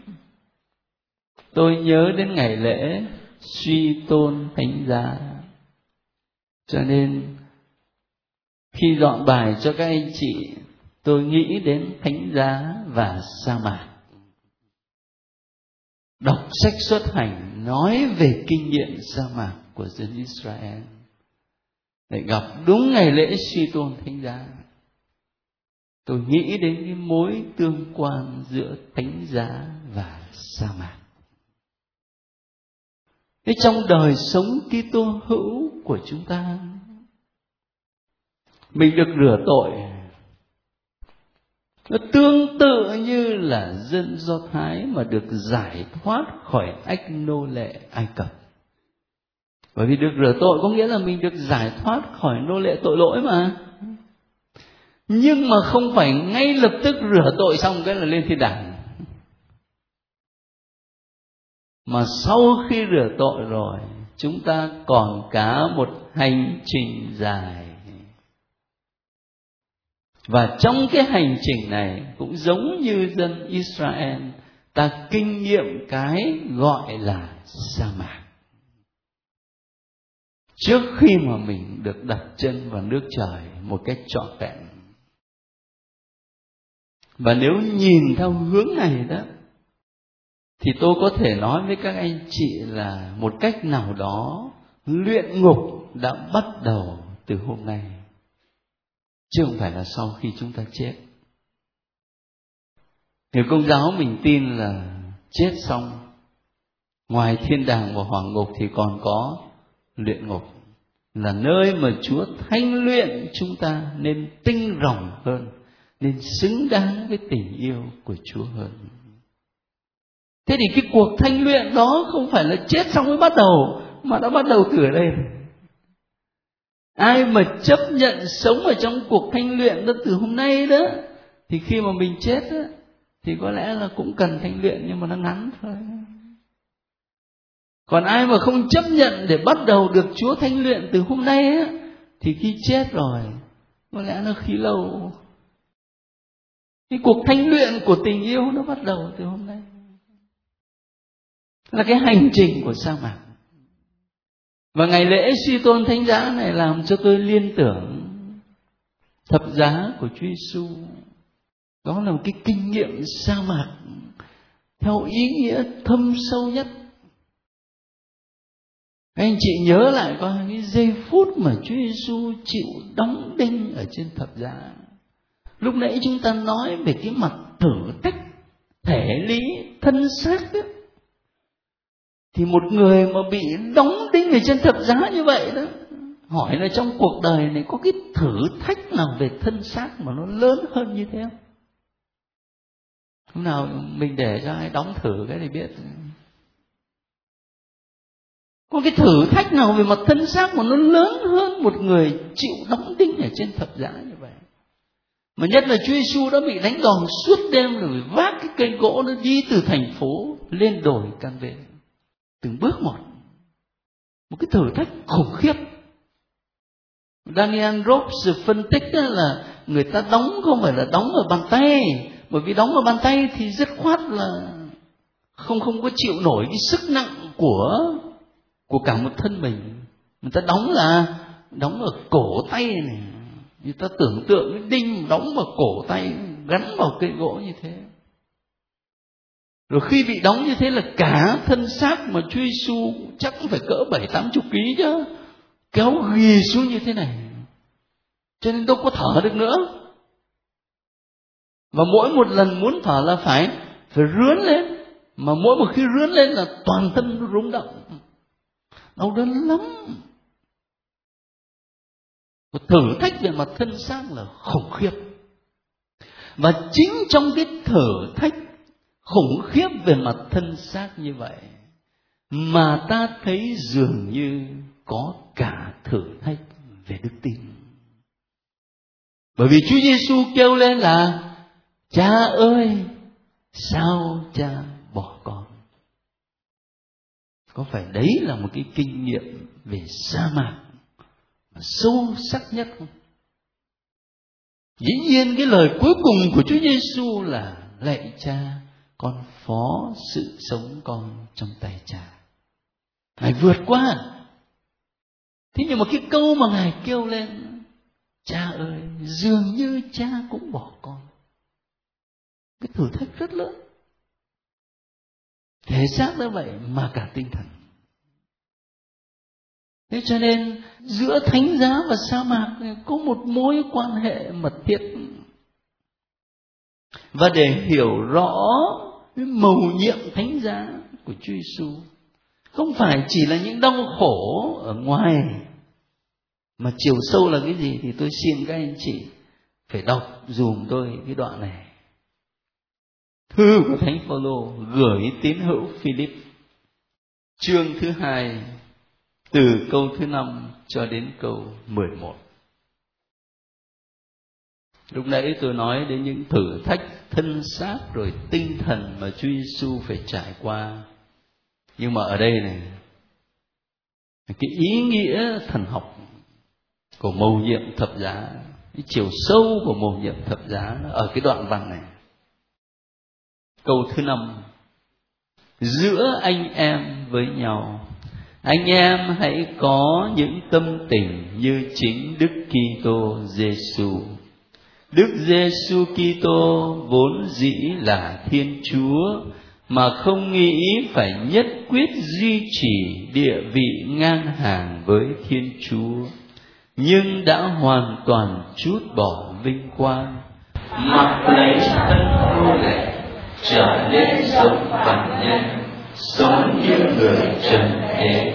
tôi nhớ đến ngày lễ suy tôn thánh giá. Cho nên, khi dọn bài cho các anh chị, tôi nghĩ đến thánh giá và sa mạc. Đọc sách xuất hành nói về kinh nghiệm sa mạc của dân Israel. Để gặp đúng ngày lễ suy tôn thánh giá, tôi nghĩ đến cái mối tương quan giữa thánh giá và sa mạc. Thế trong đời sống Kitô hữu của chúng ta, mình được rửa tội. Nó tương tự như là dân do thái mà được giải thoát khỏi ách nô lệ ai cập. Bởi vì được rửa tội có nghĩa là mình được giải thoát khỏi nô lệ tội lỗi mà. Nhưng mà không phải ngay lập tức rửa tội xong cái là lên thiên đàng. Mà sau khi rửa tội rồi, chúng ta còn cả một hành trình dài. Và trong cái hành trình này, cũng giống như dân Israel, ta kinh nghiệm cái gọi là sa mạc. Trước khi mà mình được đặt chân vào nước trời một cách trọn vẹn. Và nếu nhìn theo hướng này đó thì tôi có thể nói với các anh chị là một cách nào đó, luyện ngục đã bắt đầu từ hôm nay. Chứ không phải là sau khi chúng ta chết. Người công giáo mình tin là chết xong, ngoài thiên đàng và hoàng ngục thì còn có luyện ngục. Là nơi mà chúa thanh luyện chúng ta nên tinh rồng hơn, nên xứng đáng với tình yêu của chúa hơn thế thì cái cuộc thanh luyện đó không phải là chết xong mới bắt đầu mà đã bắt đầu từ ở đây. Ai mà chấp nhận sống ở trong cuộc thanh luyện đó từ hôm nay đó thì khi mà mình chết đó, thì có lẽ là cũng cần thanh luyện nhưng mà nó ngắn thôi. Còn ai mà không chấp nhận để bắt đầu được chúa thanh luyện từ hôm nay á thì khi chết rồi có lẽ nó khí lâu. Cái cuộc thanh luyện của tình yêu nó bắt đầu từ hôm nay là cái hành trình của sa mạc. Và ngày lễ suy tôn thánh giá này làm cho tôi liên tưởng thập giá của Chúa Giêsu đó là một cái kinh nghiệm sa mạc theo ý nghĩa thâm sâu nhất. Anh chị nhớ lại có cái giây phút mà Chúa Giêsu chịu đóng đinh ở trên thập giá. Lúc nãy chúng ta nói về cái mặt thử thách, thể lý, thân xác đó thì một người mà bị đóng đinh ở trên thập giá như vậy đó, hỏi là trong cuộc đời này có cái thử thách nào về thân xác mà nó lớn hơn như thế không? Hôm nào mình để cho ai đóng thử cái thì biết. Có cái thử thách nào về mặt thân xác mà nó lớn hơn một người chịu đóng đinh ở trên thập giá như vậy? Mà nhất là Chúa Giêsu đã bị đánh đòn suốt đêm rồi vác cái cây gỗ nó đi từ thành phố lên đồi căn về từng bước một. Một cái thử thách khủng khiếp. Daniel Robes phân tích là người ta đóng không phải là đóng ở bàn tay. Bởi vì đóng ở bàn tay thì dứt khoát là không không có chịu nổi cái sức nặng của của cả một thân mình. Người ta đóng là đóng ở cổ tay này. Người ta tưởng tượng cái đinh đóng vào cổ tay, gắn vào cây gỗ như thế rồi khi bị đóng như thế là cả thân xác mà Chúa Giêsu chắc cũng phải cỡ bảy, tám chục ký chứ. Kéo ghi xuống như thế này. Cho nên đâu có thở được nữa. Và mỗi một lần muốn thở là phải phải rướn lên. Mà mỗi một khi rướn lên là toàn thân nó rung động. Đau đớn lắm. Một thử thách về mặt thân xác là khủng khiếp. Và chính trong cái thử thách khủng khiếp về mặt thân xác như vậy, mà ta thấy dường như có cả thử thách về đức tin. Bởi vì Chúa Giêsu kêu lên là, cha ơi, sao cha bỏ con? Có phải đấy là một cái kinh nghiệm về sa mạc mà sâu sắc nhất không? Dĩ nhiên cái lời cuối cùng của Chúa Giêsu là, lạy cha con phó sự sống con trong tay cha ngài vượt qua. Thế nhưng mà cái câu mà ngài kêu lên, cha ơi, dường như cha cũng bỏ con. Cái thử thách rất lớn. Thể xác như vậy mà cả tinh thần. Thế cho nên giữa thánh giá và sa mạc có một mối quan hệ mật thiết và để hiểu rõ cái mầu nhiệm thánh giá của Chúa Giêsu không phải chỉ là những đau khổ ở ngoài, mà chiều sâu là cái gì thì tôi xin các anh chị phải đọc dùm tôi cái đoạn này. Thư của thánh phaolô gửi tín hữu philip, chương thứ hai, từ câu thứ năm cho đến câu mười một lúc nãy tôi nói đến những thử thách thân xác rồi tinh thần mà Chúa Giêsu phải trải qua nhưng mà ở đây này, cái ý nghĩa thần học của mầu nhiệm thập giá, cái chiều sâu của mầu nhiệm thập giá nó ở cái đoạn văn này câu thứ năm, giữa anh em với nhau, anh em hãy có những tâm tình như chính Đức Kitô Giêsu. Đức Giêsu Kitô vốn dĩ là Thiên Chúa mà không nghĩ phải nhất quyết duy trì địa vị ngang hàng với Thiên Chúa, nhưng đã hoàn toàn chút bỏ vinh quang, mặc lấy thân nô lệ trở nên giống phàm nhân sống như người trần thế.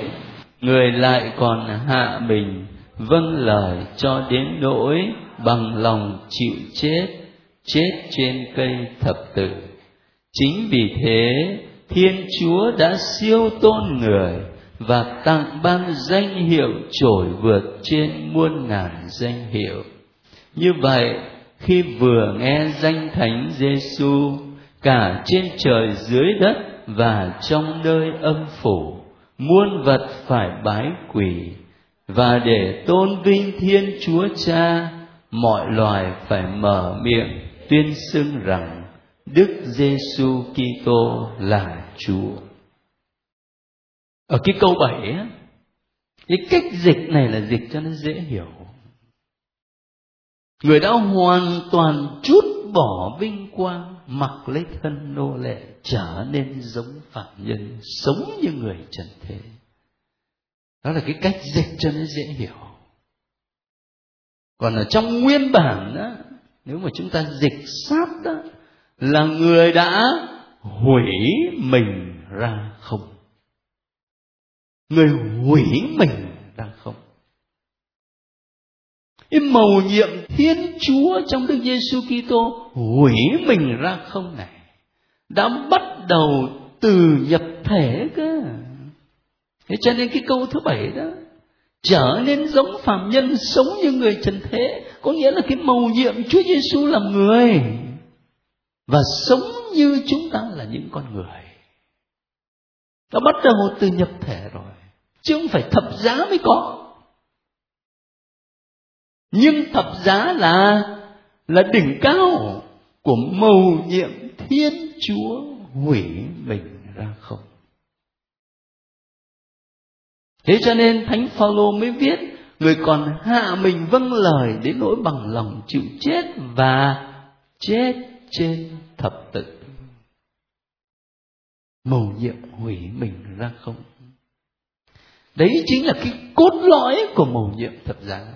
Người lại còn hạ mình vâng lời cho đến nỗi bằng lòng chịu chết chết trên cây thập tử. Chính vì thế, thiên chúa đã siêu tôn người và tặng ban danh hiệu trổi vượt trên muôn ngàn danh hiệu. Như vậy, khi vừa nghe danh thánh Giêsu cả trên trời dưới đất và trong nơi âm phủ, muôn vật phải bái quỳ. Và để tôn vinh thiên chúa cha mọi loài phải mở miệng tuyên xưng rằng đức giêsu kitô là chúa. Ở cái câu bảy á, cái cách dịch này là dịch cho nó dễ hiểu. Người đã hoàn toàn chút bỏ vinh quang, mặc lấy thân nô lệ, trở nên giống phạm nhân, sống như người trần thế. Đó là cái cách dịch cho nó dễ hiểu còn ở trong nguyên bản đó, nếu mà chúng ta dịch sát đó, là người đã hủy mình ra không. Người hủy mình ra không. Cái mầu nhiệm thiên chúa trong đức giêsu kitô hủy mình ra không này, đã bắt đầu từ nhập thể cơ. Thế cho nên cái câu thứ bảy đó trở nên giống phàm nhân, sống như người trần thế. Có nghĩa là cái màu nhiệm Chúa Giêsu làm người và sống như chúng ta là những con người. Nó bắt đầu từ nhập thể rồi, chứ không phải thập giá mới có. Nhưng thập giá là là đỉnh cao của mầu nhiệm thiên chúa hủy mình ra không thế cho nên thánh phaolô mới viết, người còn hạ mình vâng lời đến nỗi bằng lòng chịu chết và chết trên thập tự. Mầu nhiệm hủy mình ra không? Đấy chính là cái cốt lõi của mầu nhiệm thập giá.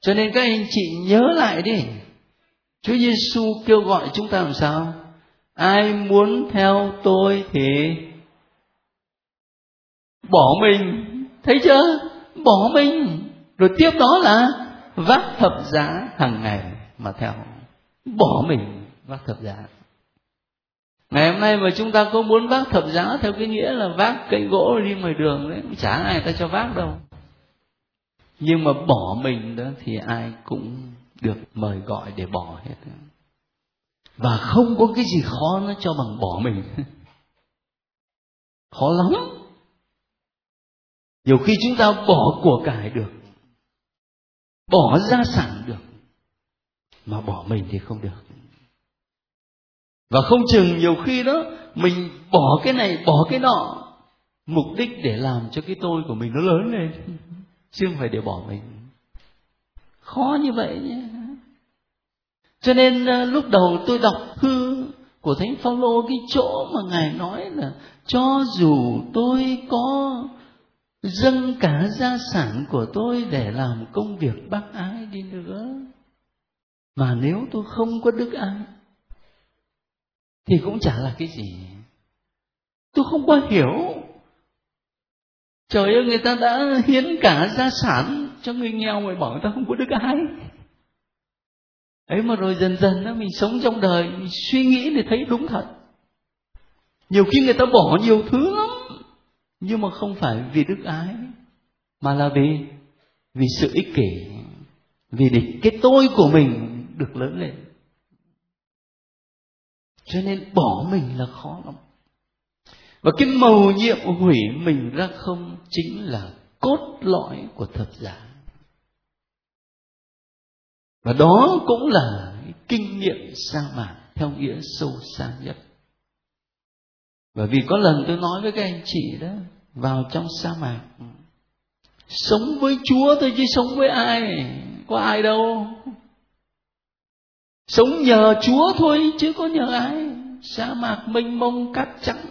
Cho nên các anh chị nhớ lại đi. Chúa Giêsu kêu gọi chúng ta làm sao? Ai muốn theo tôi thì bỏ mình. Thấy chưa? Bỏ mình. Rồi tiếp đó là vác thập giá hàng ngày mà theo. Bỏ mình, vác thập giá. Ngày hôm nay mà chúng ta có muốn vác thập giá theo cái nghĩa là vác cây gỗ đi ngoài đường đấy, chả ai ta cho vác đâu. Nhưng mà bỏ mình đó thì ai cũng được mời gọi để bỏ hết. Và không có cái gì khó nó cho bằng bỏ mình. (laughs) Khó lắm nhiều khi chúng ta bỏ của cải được, bỏ gia sản được, mà bỏ mình thì không được. Và không chừng nhiều khi đó, mình bỏ cái này, bỏ cái nọ, mục đích để làm cho cái tôi của mình nó lớn lên, chứ không phải để bỏ mình. Khó như vậy nhé. Cho nên ờ, lúc đầu tôi đọc thư của thánh phaolô, cái chỗ mà ngài nói là, cho dù tôi có dâng cả gia sản của tôi để làm công việc bác ái đi nữa. Mà nếu tôi không có đức ái, thì cũng chả là cái gì. Tôi không có hiểu. Trời ơi, người ta đã hiến cả gia sản cho người nghèo mà bảo người ta không có đức ái. Ấy mà rồi dần dần đó, mình sống trong đời, mình suy nghĩ để thấy đúng thật. Nhiều khi người ta bỏ nhiều thứ nhưng mà không phải vì đức ái, mà là vì vì sự ích kỷ, vì để cái tôi của mình được lớn lên. Cho nên bỏ mình là khó lắm. Và cái mầu nhiệm hủy mình ra không chính là cốt lõi của thập giá và đó cũng là kinh nghiệm sa mạc theo nghĩa sâu xa nhất bởi vì có lần tôi nói với các anh chị đó, vào trong sa mạc, sống với chúa thôi chứ sống với ai? Có ai đâu. Sống nhờ chúa thôi chứ có nhờ ai? Sa mạc mênh mông cát trắng,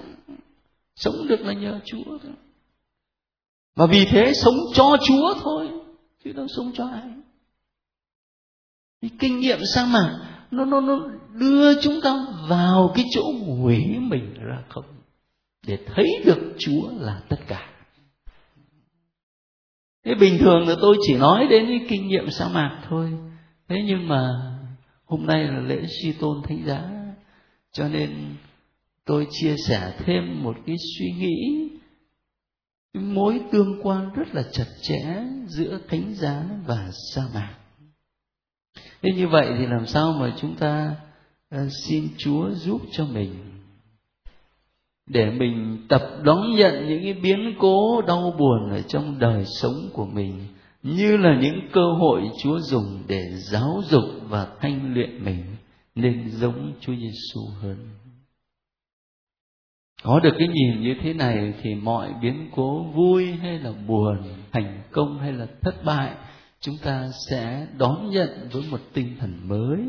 sống được là nhờ chúa thôi. Và vì thế sống cho chúa thôi, chứ đâu sống cho ai. Cái kinh nghiệm sa mạc, nó nó nó đưa chúng ta vào cái chỗ hủy mình ra không? Để thấy được chúa là tất cả. Thế bình thường là tôi chỉ nói đến cái kinh nghiệm sa mạc thôi. Thế nhưng mà hôm nay là lễ suy tôn thánh giá, cho nên tôi chia sẻ thêm một cái suy nghĩ mối tương quan rất là chặt chẽ giữa thánh giá và sa mạc. Thế như vậy thì làm sao mà chúng ta ờ, xin chúa giúp cho mình? Để mình tập đón nhận những cái biến cố đau buồn ở trong đời sống của mình như là những cơ hội Chúa dùng để giáo dục và thanh luyện mình nên giống Chúa Giêsu hơn. Có được cái nhìn như thế này thì mọi biến cố vui hay là buồn, thành công hay là thất bại, chúng ta sẽ đón nhận với một tinh thần mới.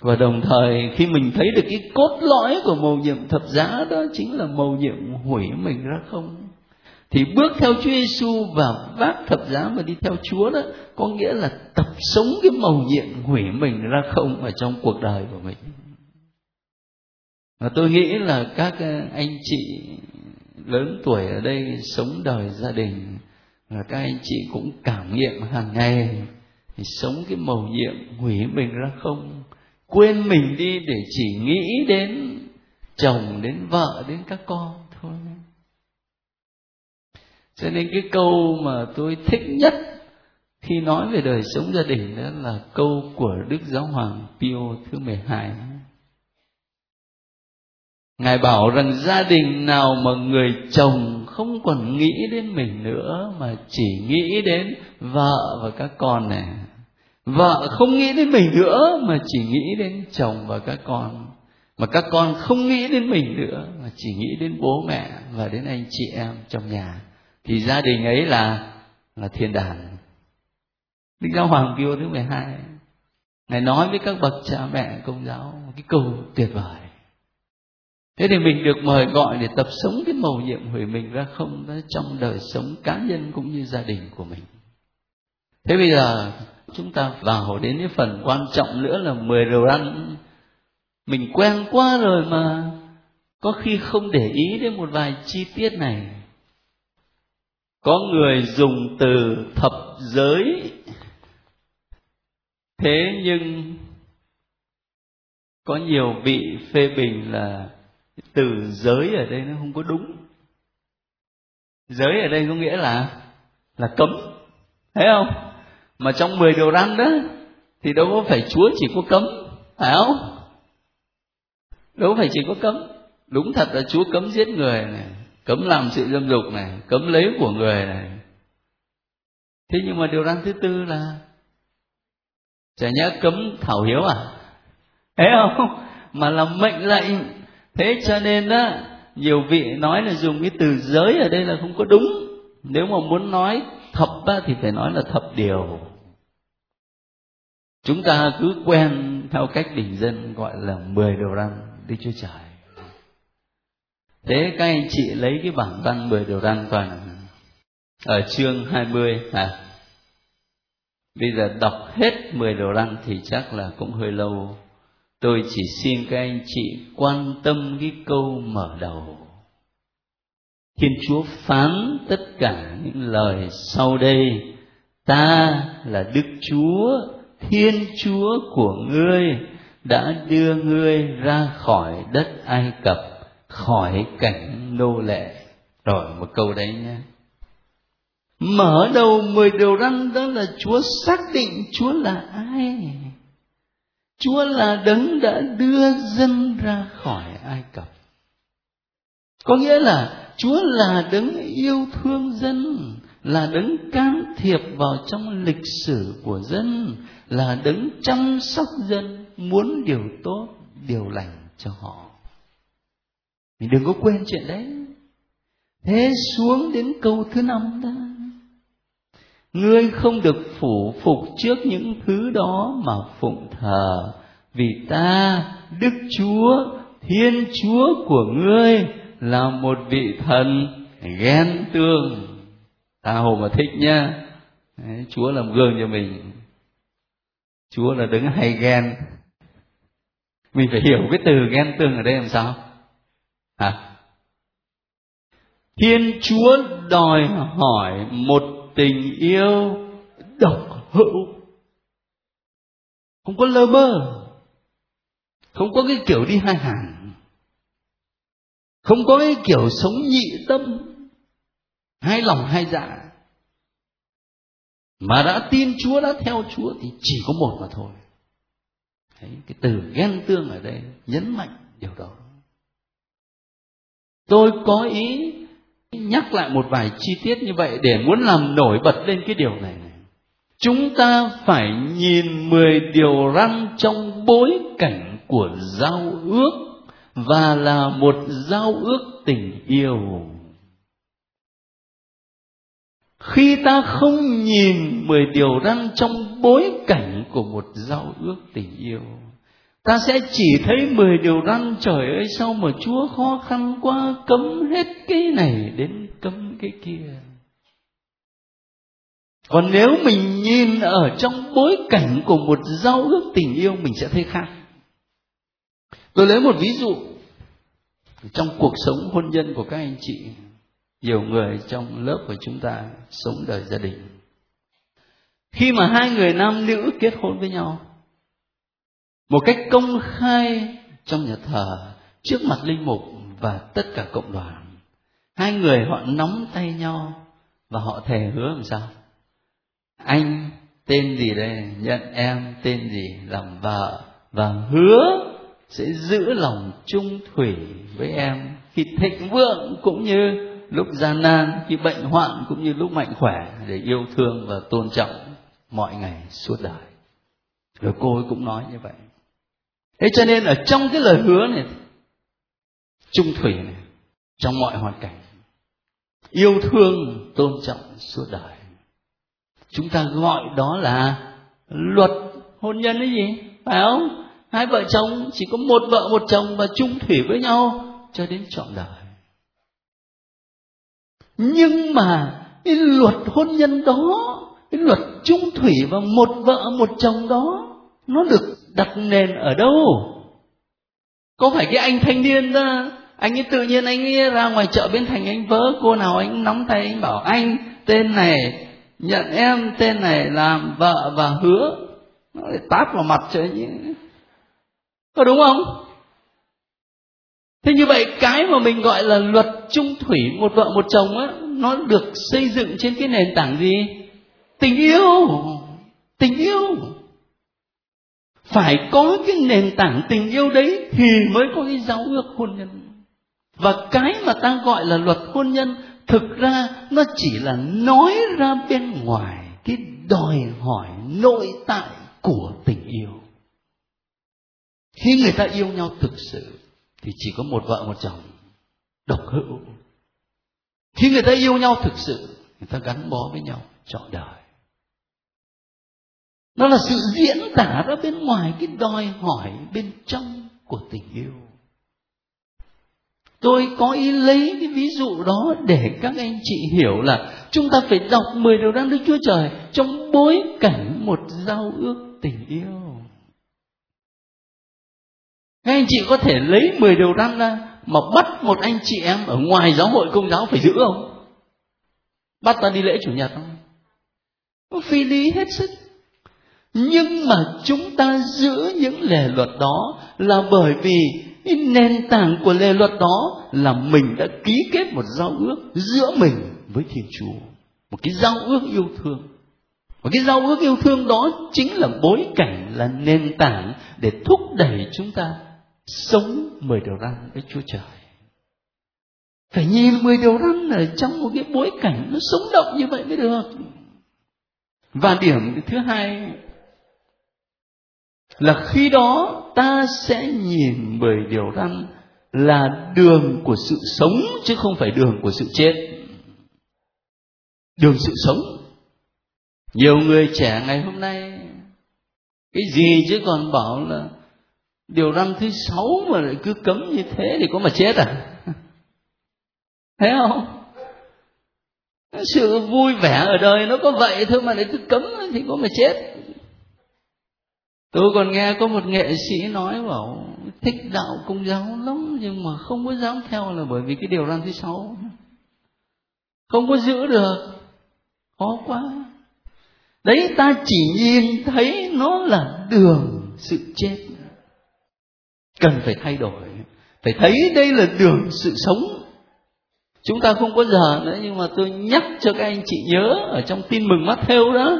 Và đồng thời, khi mình thấy được cái cốt lõi của mầu nhiệm thập giá, đó chính là mầu nhiệm hủy mình ra không. Thì bước theo Chúa Giêsu và vác thập giá mà đi theo Chúa đó, có nghĩa là tập sống cái mầu nhiệm hủy mình ra không ở trong cuộc đời của mình. Và tôi nghĩ là các ờ, anh chị lớn tuổi ở đây sống đời gia đình, và các anh chị cũng cảm nghiệm hàng ngày thì sống cái mầu nhiệm hủy mình ra không quên mình đi để chỉ nghĩ đến chồng, đến vợ, đến các con thôi cho nên cái câu mà tôi thích nhất khi nói về đời sống gia đình đó là câu của Đức Giáo Hoàng Pio thứ 12. Ngài bảo rằng gia đình nào mà người chồng không còn nghĩ đến mình nữa mà chỉ nghĩ đến vợ và các con này. Vợ không nghĩ đến mình nữa, mà chỉ nghĩ đến chồng và các con. Mà các con không nghĩ đến mình nữa, mà chỉ nghĩ đến bố mẹ và đến anh chị em trong nhà. Thì gia đình ấy là là thiên đàng Đức Giáo Hoàng Pio thứ 12 Ngài nói với các bậc cha mẹ, công giáo một cái câu tuyệt vời Thế thì mình được mời gọi để tập sống cái mầu nhiệm hủy mình ra không đó trong đời sống cá nhân cũng như gia đình của mình. Thế bây giờ chúng ta vào đến cái phần quan trọng nữa là mười điều ăn. Mình quen quá rồi mà có khi không để ý đến một vài chi tiết này. Có người dùng từ thập giới thế nhưng có nhiều vị phê bình là từ giới ở đây nó không có đúng giới ở đây có nghĩa là là cấm thấy không mà trong 10 điều răn đó, thì đâu có phải chúa chỉ có cấm, phải không? Đâu phải chỉ có cấm. Đúng thật là chúa cấm giết người này, cấm làm sự dâm dục này, cấm lấy của người này. Thế nhưng mà điều răn thứ tư là, chả nhẽ cấm thảo hiếu à? Thế không? Mà là mệnh lệnh. Thế cho nên đó nhiều vị nói là dùng cái từ giới ở đây là không có đúng. Nếu mà muốn nói thập á, thì phải nói là thập điều. Chúng ta cứ quen theo cách bình dân gọi là mười điều răn đức chúa trời. Thế các anh chị lấy cái bản văn mười điều răn toàn ở chương 20 à bây giờ đọc hết 10 điều răn thì chắc là cũng hơi lâu. Tôi chỉ xin các anh chị quan tâm cái câu mở đầu thiên chúa phán tất cả những lời sau đây. Ta là đức chúa, thiên chúa của ngươi, đã đưa ngươi ra khỏi đất ai cập, khỏi cảnh nô lệ. Rồi một câu đấy nhé. Mở đầu mười điều răn đó là chúa xác định chúa là ai. Chúa là đấng đã đưa dân ra khỏi ai cập. Có nghĩa là chúa là đấng yêu thương dân, là đấng can thiệp vào trong lịch sử của dân, là đấng chăm sóc dân, muốn điều tốt, điều lành cho họ. Mình đừng có quên chuyện đấy. Thế xuống đến câu thứ năm đó. Ngươi không được phủ phục trước những thứ đó mà phụng thờ, vì ta, đức chúa, thiên chúa của ngươi là một vị thần ghen tương. Ta hồ mà thích nhá. Đấy, chúa làm gương cho mình. Chúa là đứng hay ghen. Mình phải hiểu cái từ ghen tương ở đây làm sao? À. thiên chúa đòi hỏi một tình yêu độc hữu. Không có lơ mơ. Không có cái kiểu đi hai hàng không có cái kiểu sống nhị tâm hai lòng hai dạ. Mà đã tin chúa đã theo chúa thì chỉ có một mà thôi. Đấy, cái từ ghen tương ở đây nhấn mạnh điều đó. Tôi có ý nhắc lại một vài chi tiết như vậy để muốn làm nổi bật lên cái điều này chúng ta phải nhìn mười điều răn trong bối cảnh của giao ước và là một giao ước tình yêu. Khi ta không nhìn mười điều răn trong bối cảnh của một giao ước tình yêu, ta sẽ chỉ thấy mười điều răn, trời ơi, sao mà chúa khó khăn quá, cấm hết cái này đến cấm cái kia? Còn nếu mình nhìn ở trong bối cảnh của một giao ước tình yêu, mình sẽ thấy khác tôi lấy một ví dụ. Trong cuộc sống hôn nhân của các anh chị, nhiều người trong lớp của chúng ta sống đời gia đình. Khi mà hai người nam nữ kết hôn với nhau, một cách công khai trong nhà thờ, trước mặt linh mục và tất cả cộng đoàn, hai người họ nắm tay nhau và họ thề hứa làm sao? Anh tên gì đây? Nhận em tên gì? Làm vợ và hứa sẽ giữ lòng trung thủy với em. Khi thịnh vượng cũng như lúc gian nan, khi bệnh hoạn cũng như lúc mạnh khỏe để yêu thương và tôn trọng mọi ngày suốt đời. Rồi cô ấy cũng nói như vậy. Thế cho nên ở trong cái lời hứa này trung thủy này, trong mọi hoàn cảnh, yêu thương, tôn trọng suốt đời, chúng ta gọi đó là luật hôn nhân cái gì? Phải không? Hai vợ chồng, chỉ có một vợ, một chồng và chung thủy với nhau cho đến trọn đời. Nhưng mà cái luật hôn nhân đó, cái luật chung thủy và một vợ, một chồng đó, nó được đặt nền ở đâu? Có phải cái anh thanh niên đó, anh ấy tự nhiên anh ấy ra ngoài chợ bên thành anh vớ, cô nào anh nắm tay anh bảo, anh, tên này, nhận em, tên này làm vợ và hứa. Nó lại tát vào mặt cho anh có đúng không? Thế như vậy, cái mà mình gọi là luật trung thủy một vợ một chồng á, nó được xây dựng trên cái nền tảng gì? Tình yêu. Tình yêu. Phải có cái nền tảng tình yêu đấy thì mới có cái giáo ước hôn nhân. Và cái mà ta gọi là luật hôn nhân, thực ra nó chỉ là nói ra bên ngoài cái đòi hỏi nội tại của tình yêu khi người ta yêu nhau thực sự, thì chỉ có một vợ một chồng độc hữu. Khi người ta yêu nhau thực sự, người ta gắn bó với nhau trọn đời. Nó là sự diễn tả ra bên ngoài cái đòi hỏi bên trong của tình yêu. Tôi có ý lấy cái ví dụ đó để các anh chị hiểu là chúng ta phải đọc 10 điều răn Đức Chúa Trời trong bối cảnh một giao ước tình yêu. Các anh chị có thể lấy 10 điều răn ra mà bắt một anh chị em ở ngoài giáo hội công giáo phải giữ không? Bắt ta đi lễ chủ nhật không? Có phi lý hết sức nhưng mà chúng ta giữ những lề luật đó là bởi vì nền tảng của lề luật đó là mình đã ký kết một giao ước giữa mình với thiên chúa một cái giao ước yêu thương và cái giao ước yêu thương đó chính là bối cảnh, là nền tảng để thúc đẩy chúng ta sống mười điều răn với chúa trời. Phải nhìn mười điều răn ở trong một cái bối cảnh nó sống động như vậy mới được. Và điểm thứ hai là khi đó ta sẽ nhìn mười điều răn là đường của sự sống chứ không phải đường của sự chết. Đường sự sống. Nhiều người trẻ ngày hôm nay, cái gì chứ còn bảo là điều răn thứ sáu mà lại cứ cấm như thế thì có mà chết à? Thấy không? Sự vui vẻ ở đời nó có vậy thôi mà lại cứ cấm thì có mà chết. Tôi còn nghe có một nghệ sĩ nói bảo, thích đạo công giáo lắm nhưng mà không có dám theo là bởi vì cái điều răn thứ sáu không có giữ được. Khó quá. Đấy, ta chỉ nhìn thấy nó là đường sự chết cần phải thay đổi phải thấy đây là đường sự sống chúng ta không có giờ nữa nhưng mà tôi nhắc cho các anh chị nhớ ở trong tin mừng mắt theo đó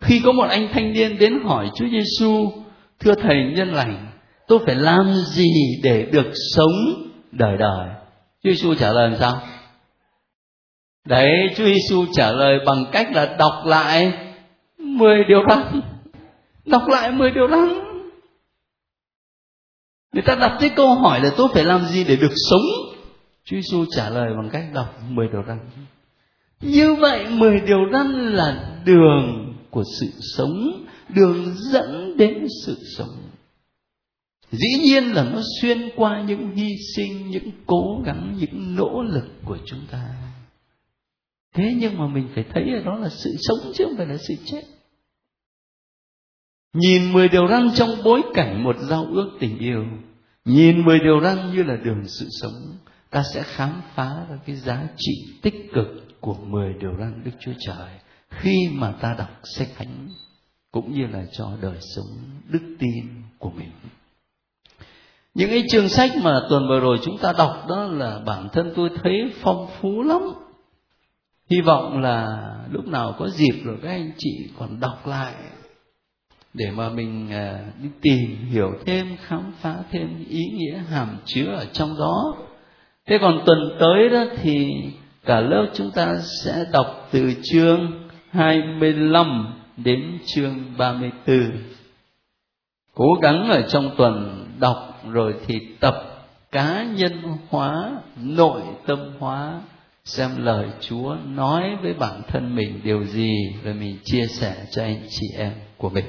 khi có một anh thanh niên đến hỏi Chúa Giêsu, thưa thầy nhân lành, tôi phải làm gì để được sống đời đời? Chúa Giêsu trả lời làm sao? Đấy, Chúa Giêsu trả lời bằng cách là đọc lại 10 điều răn. Đọc lại 10 điều răn. Người ta đặt cái câu hỏi là tôi phải làm gì để được sống? Chúa Giêsu trả lời bằng cách đọc 10 điều răn. Như vậy 10 điều răn là đường của sự sống, đường dẫn đến sự sống dĩ nhiên là nó xuyên qua những hy sinh, những cố gắng, những nỗ lực của chúng ta thế nhưng mà mình phải thấy là đó là sự sống chứ không phải là sự chết nhìn mười điều răn trong bối cảnh một giao ước tình yêu nhìn mười điều răn như là đường sự sống ta sẽ khám phá ra cái giá trị tích cực của 10 điều răn Đức Chúa Trời khi mà ta đọc sách thánh, cũng như là cho đời sống đức tin của mình. Những cái chương sách mà tuần vừa rồi chúng ta đọc đó là bản thân tôi thấy phong phú lắm. Hy vọng là lúc nào có dịp rồi các anh chị còn đọc lại để mà mình à, đi tìm hiểu thêm, khám phá thêm ý nghĩa hàm chứa ở trong đó. Thế còn tuần tới đó thì cả lớp chúng ta sẽ đọc từ chương 25 đến chương 34 cố gắng ở trong tuần đọc rồi thì tập cá nhân hóa, nội tâm hóa, xem lời Chúa nói với bản thân mình điều gì và mình chia sẻ cho anh chị em của mình.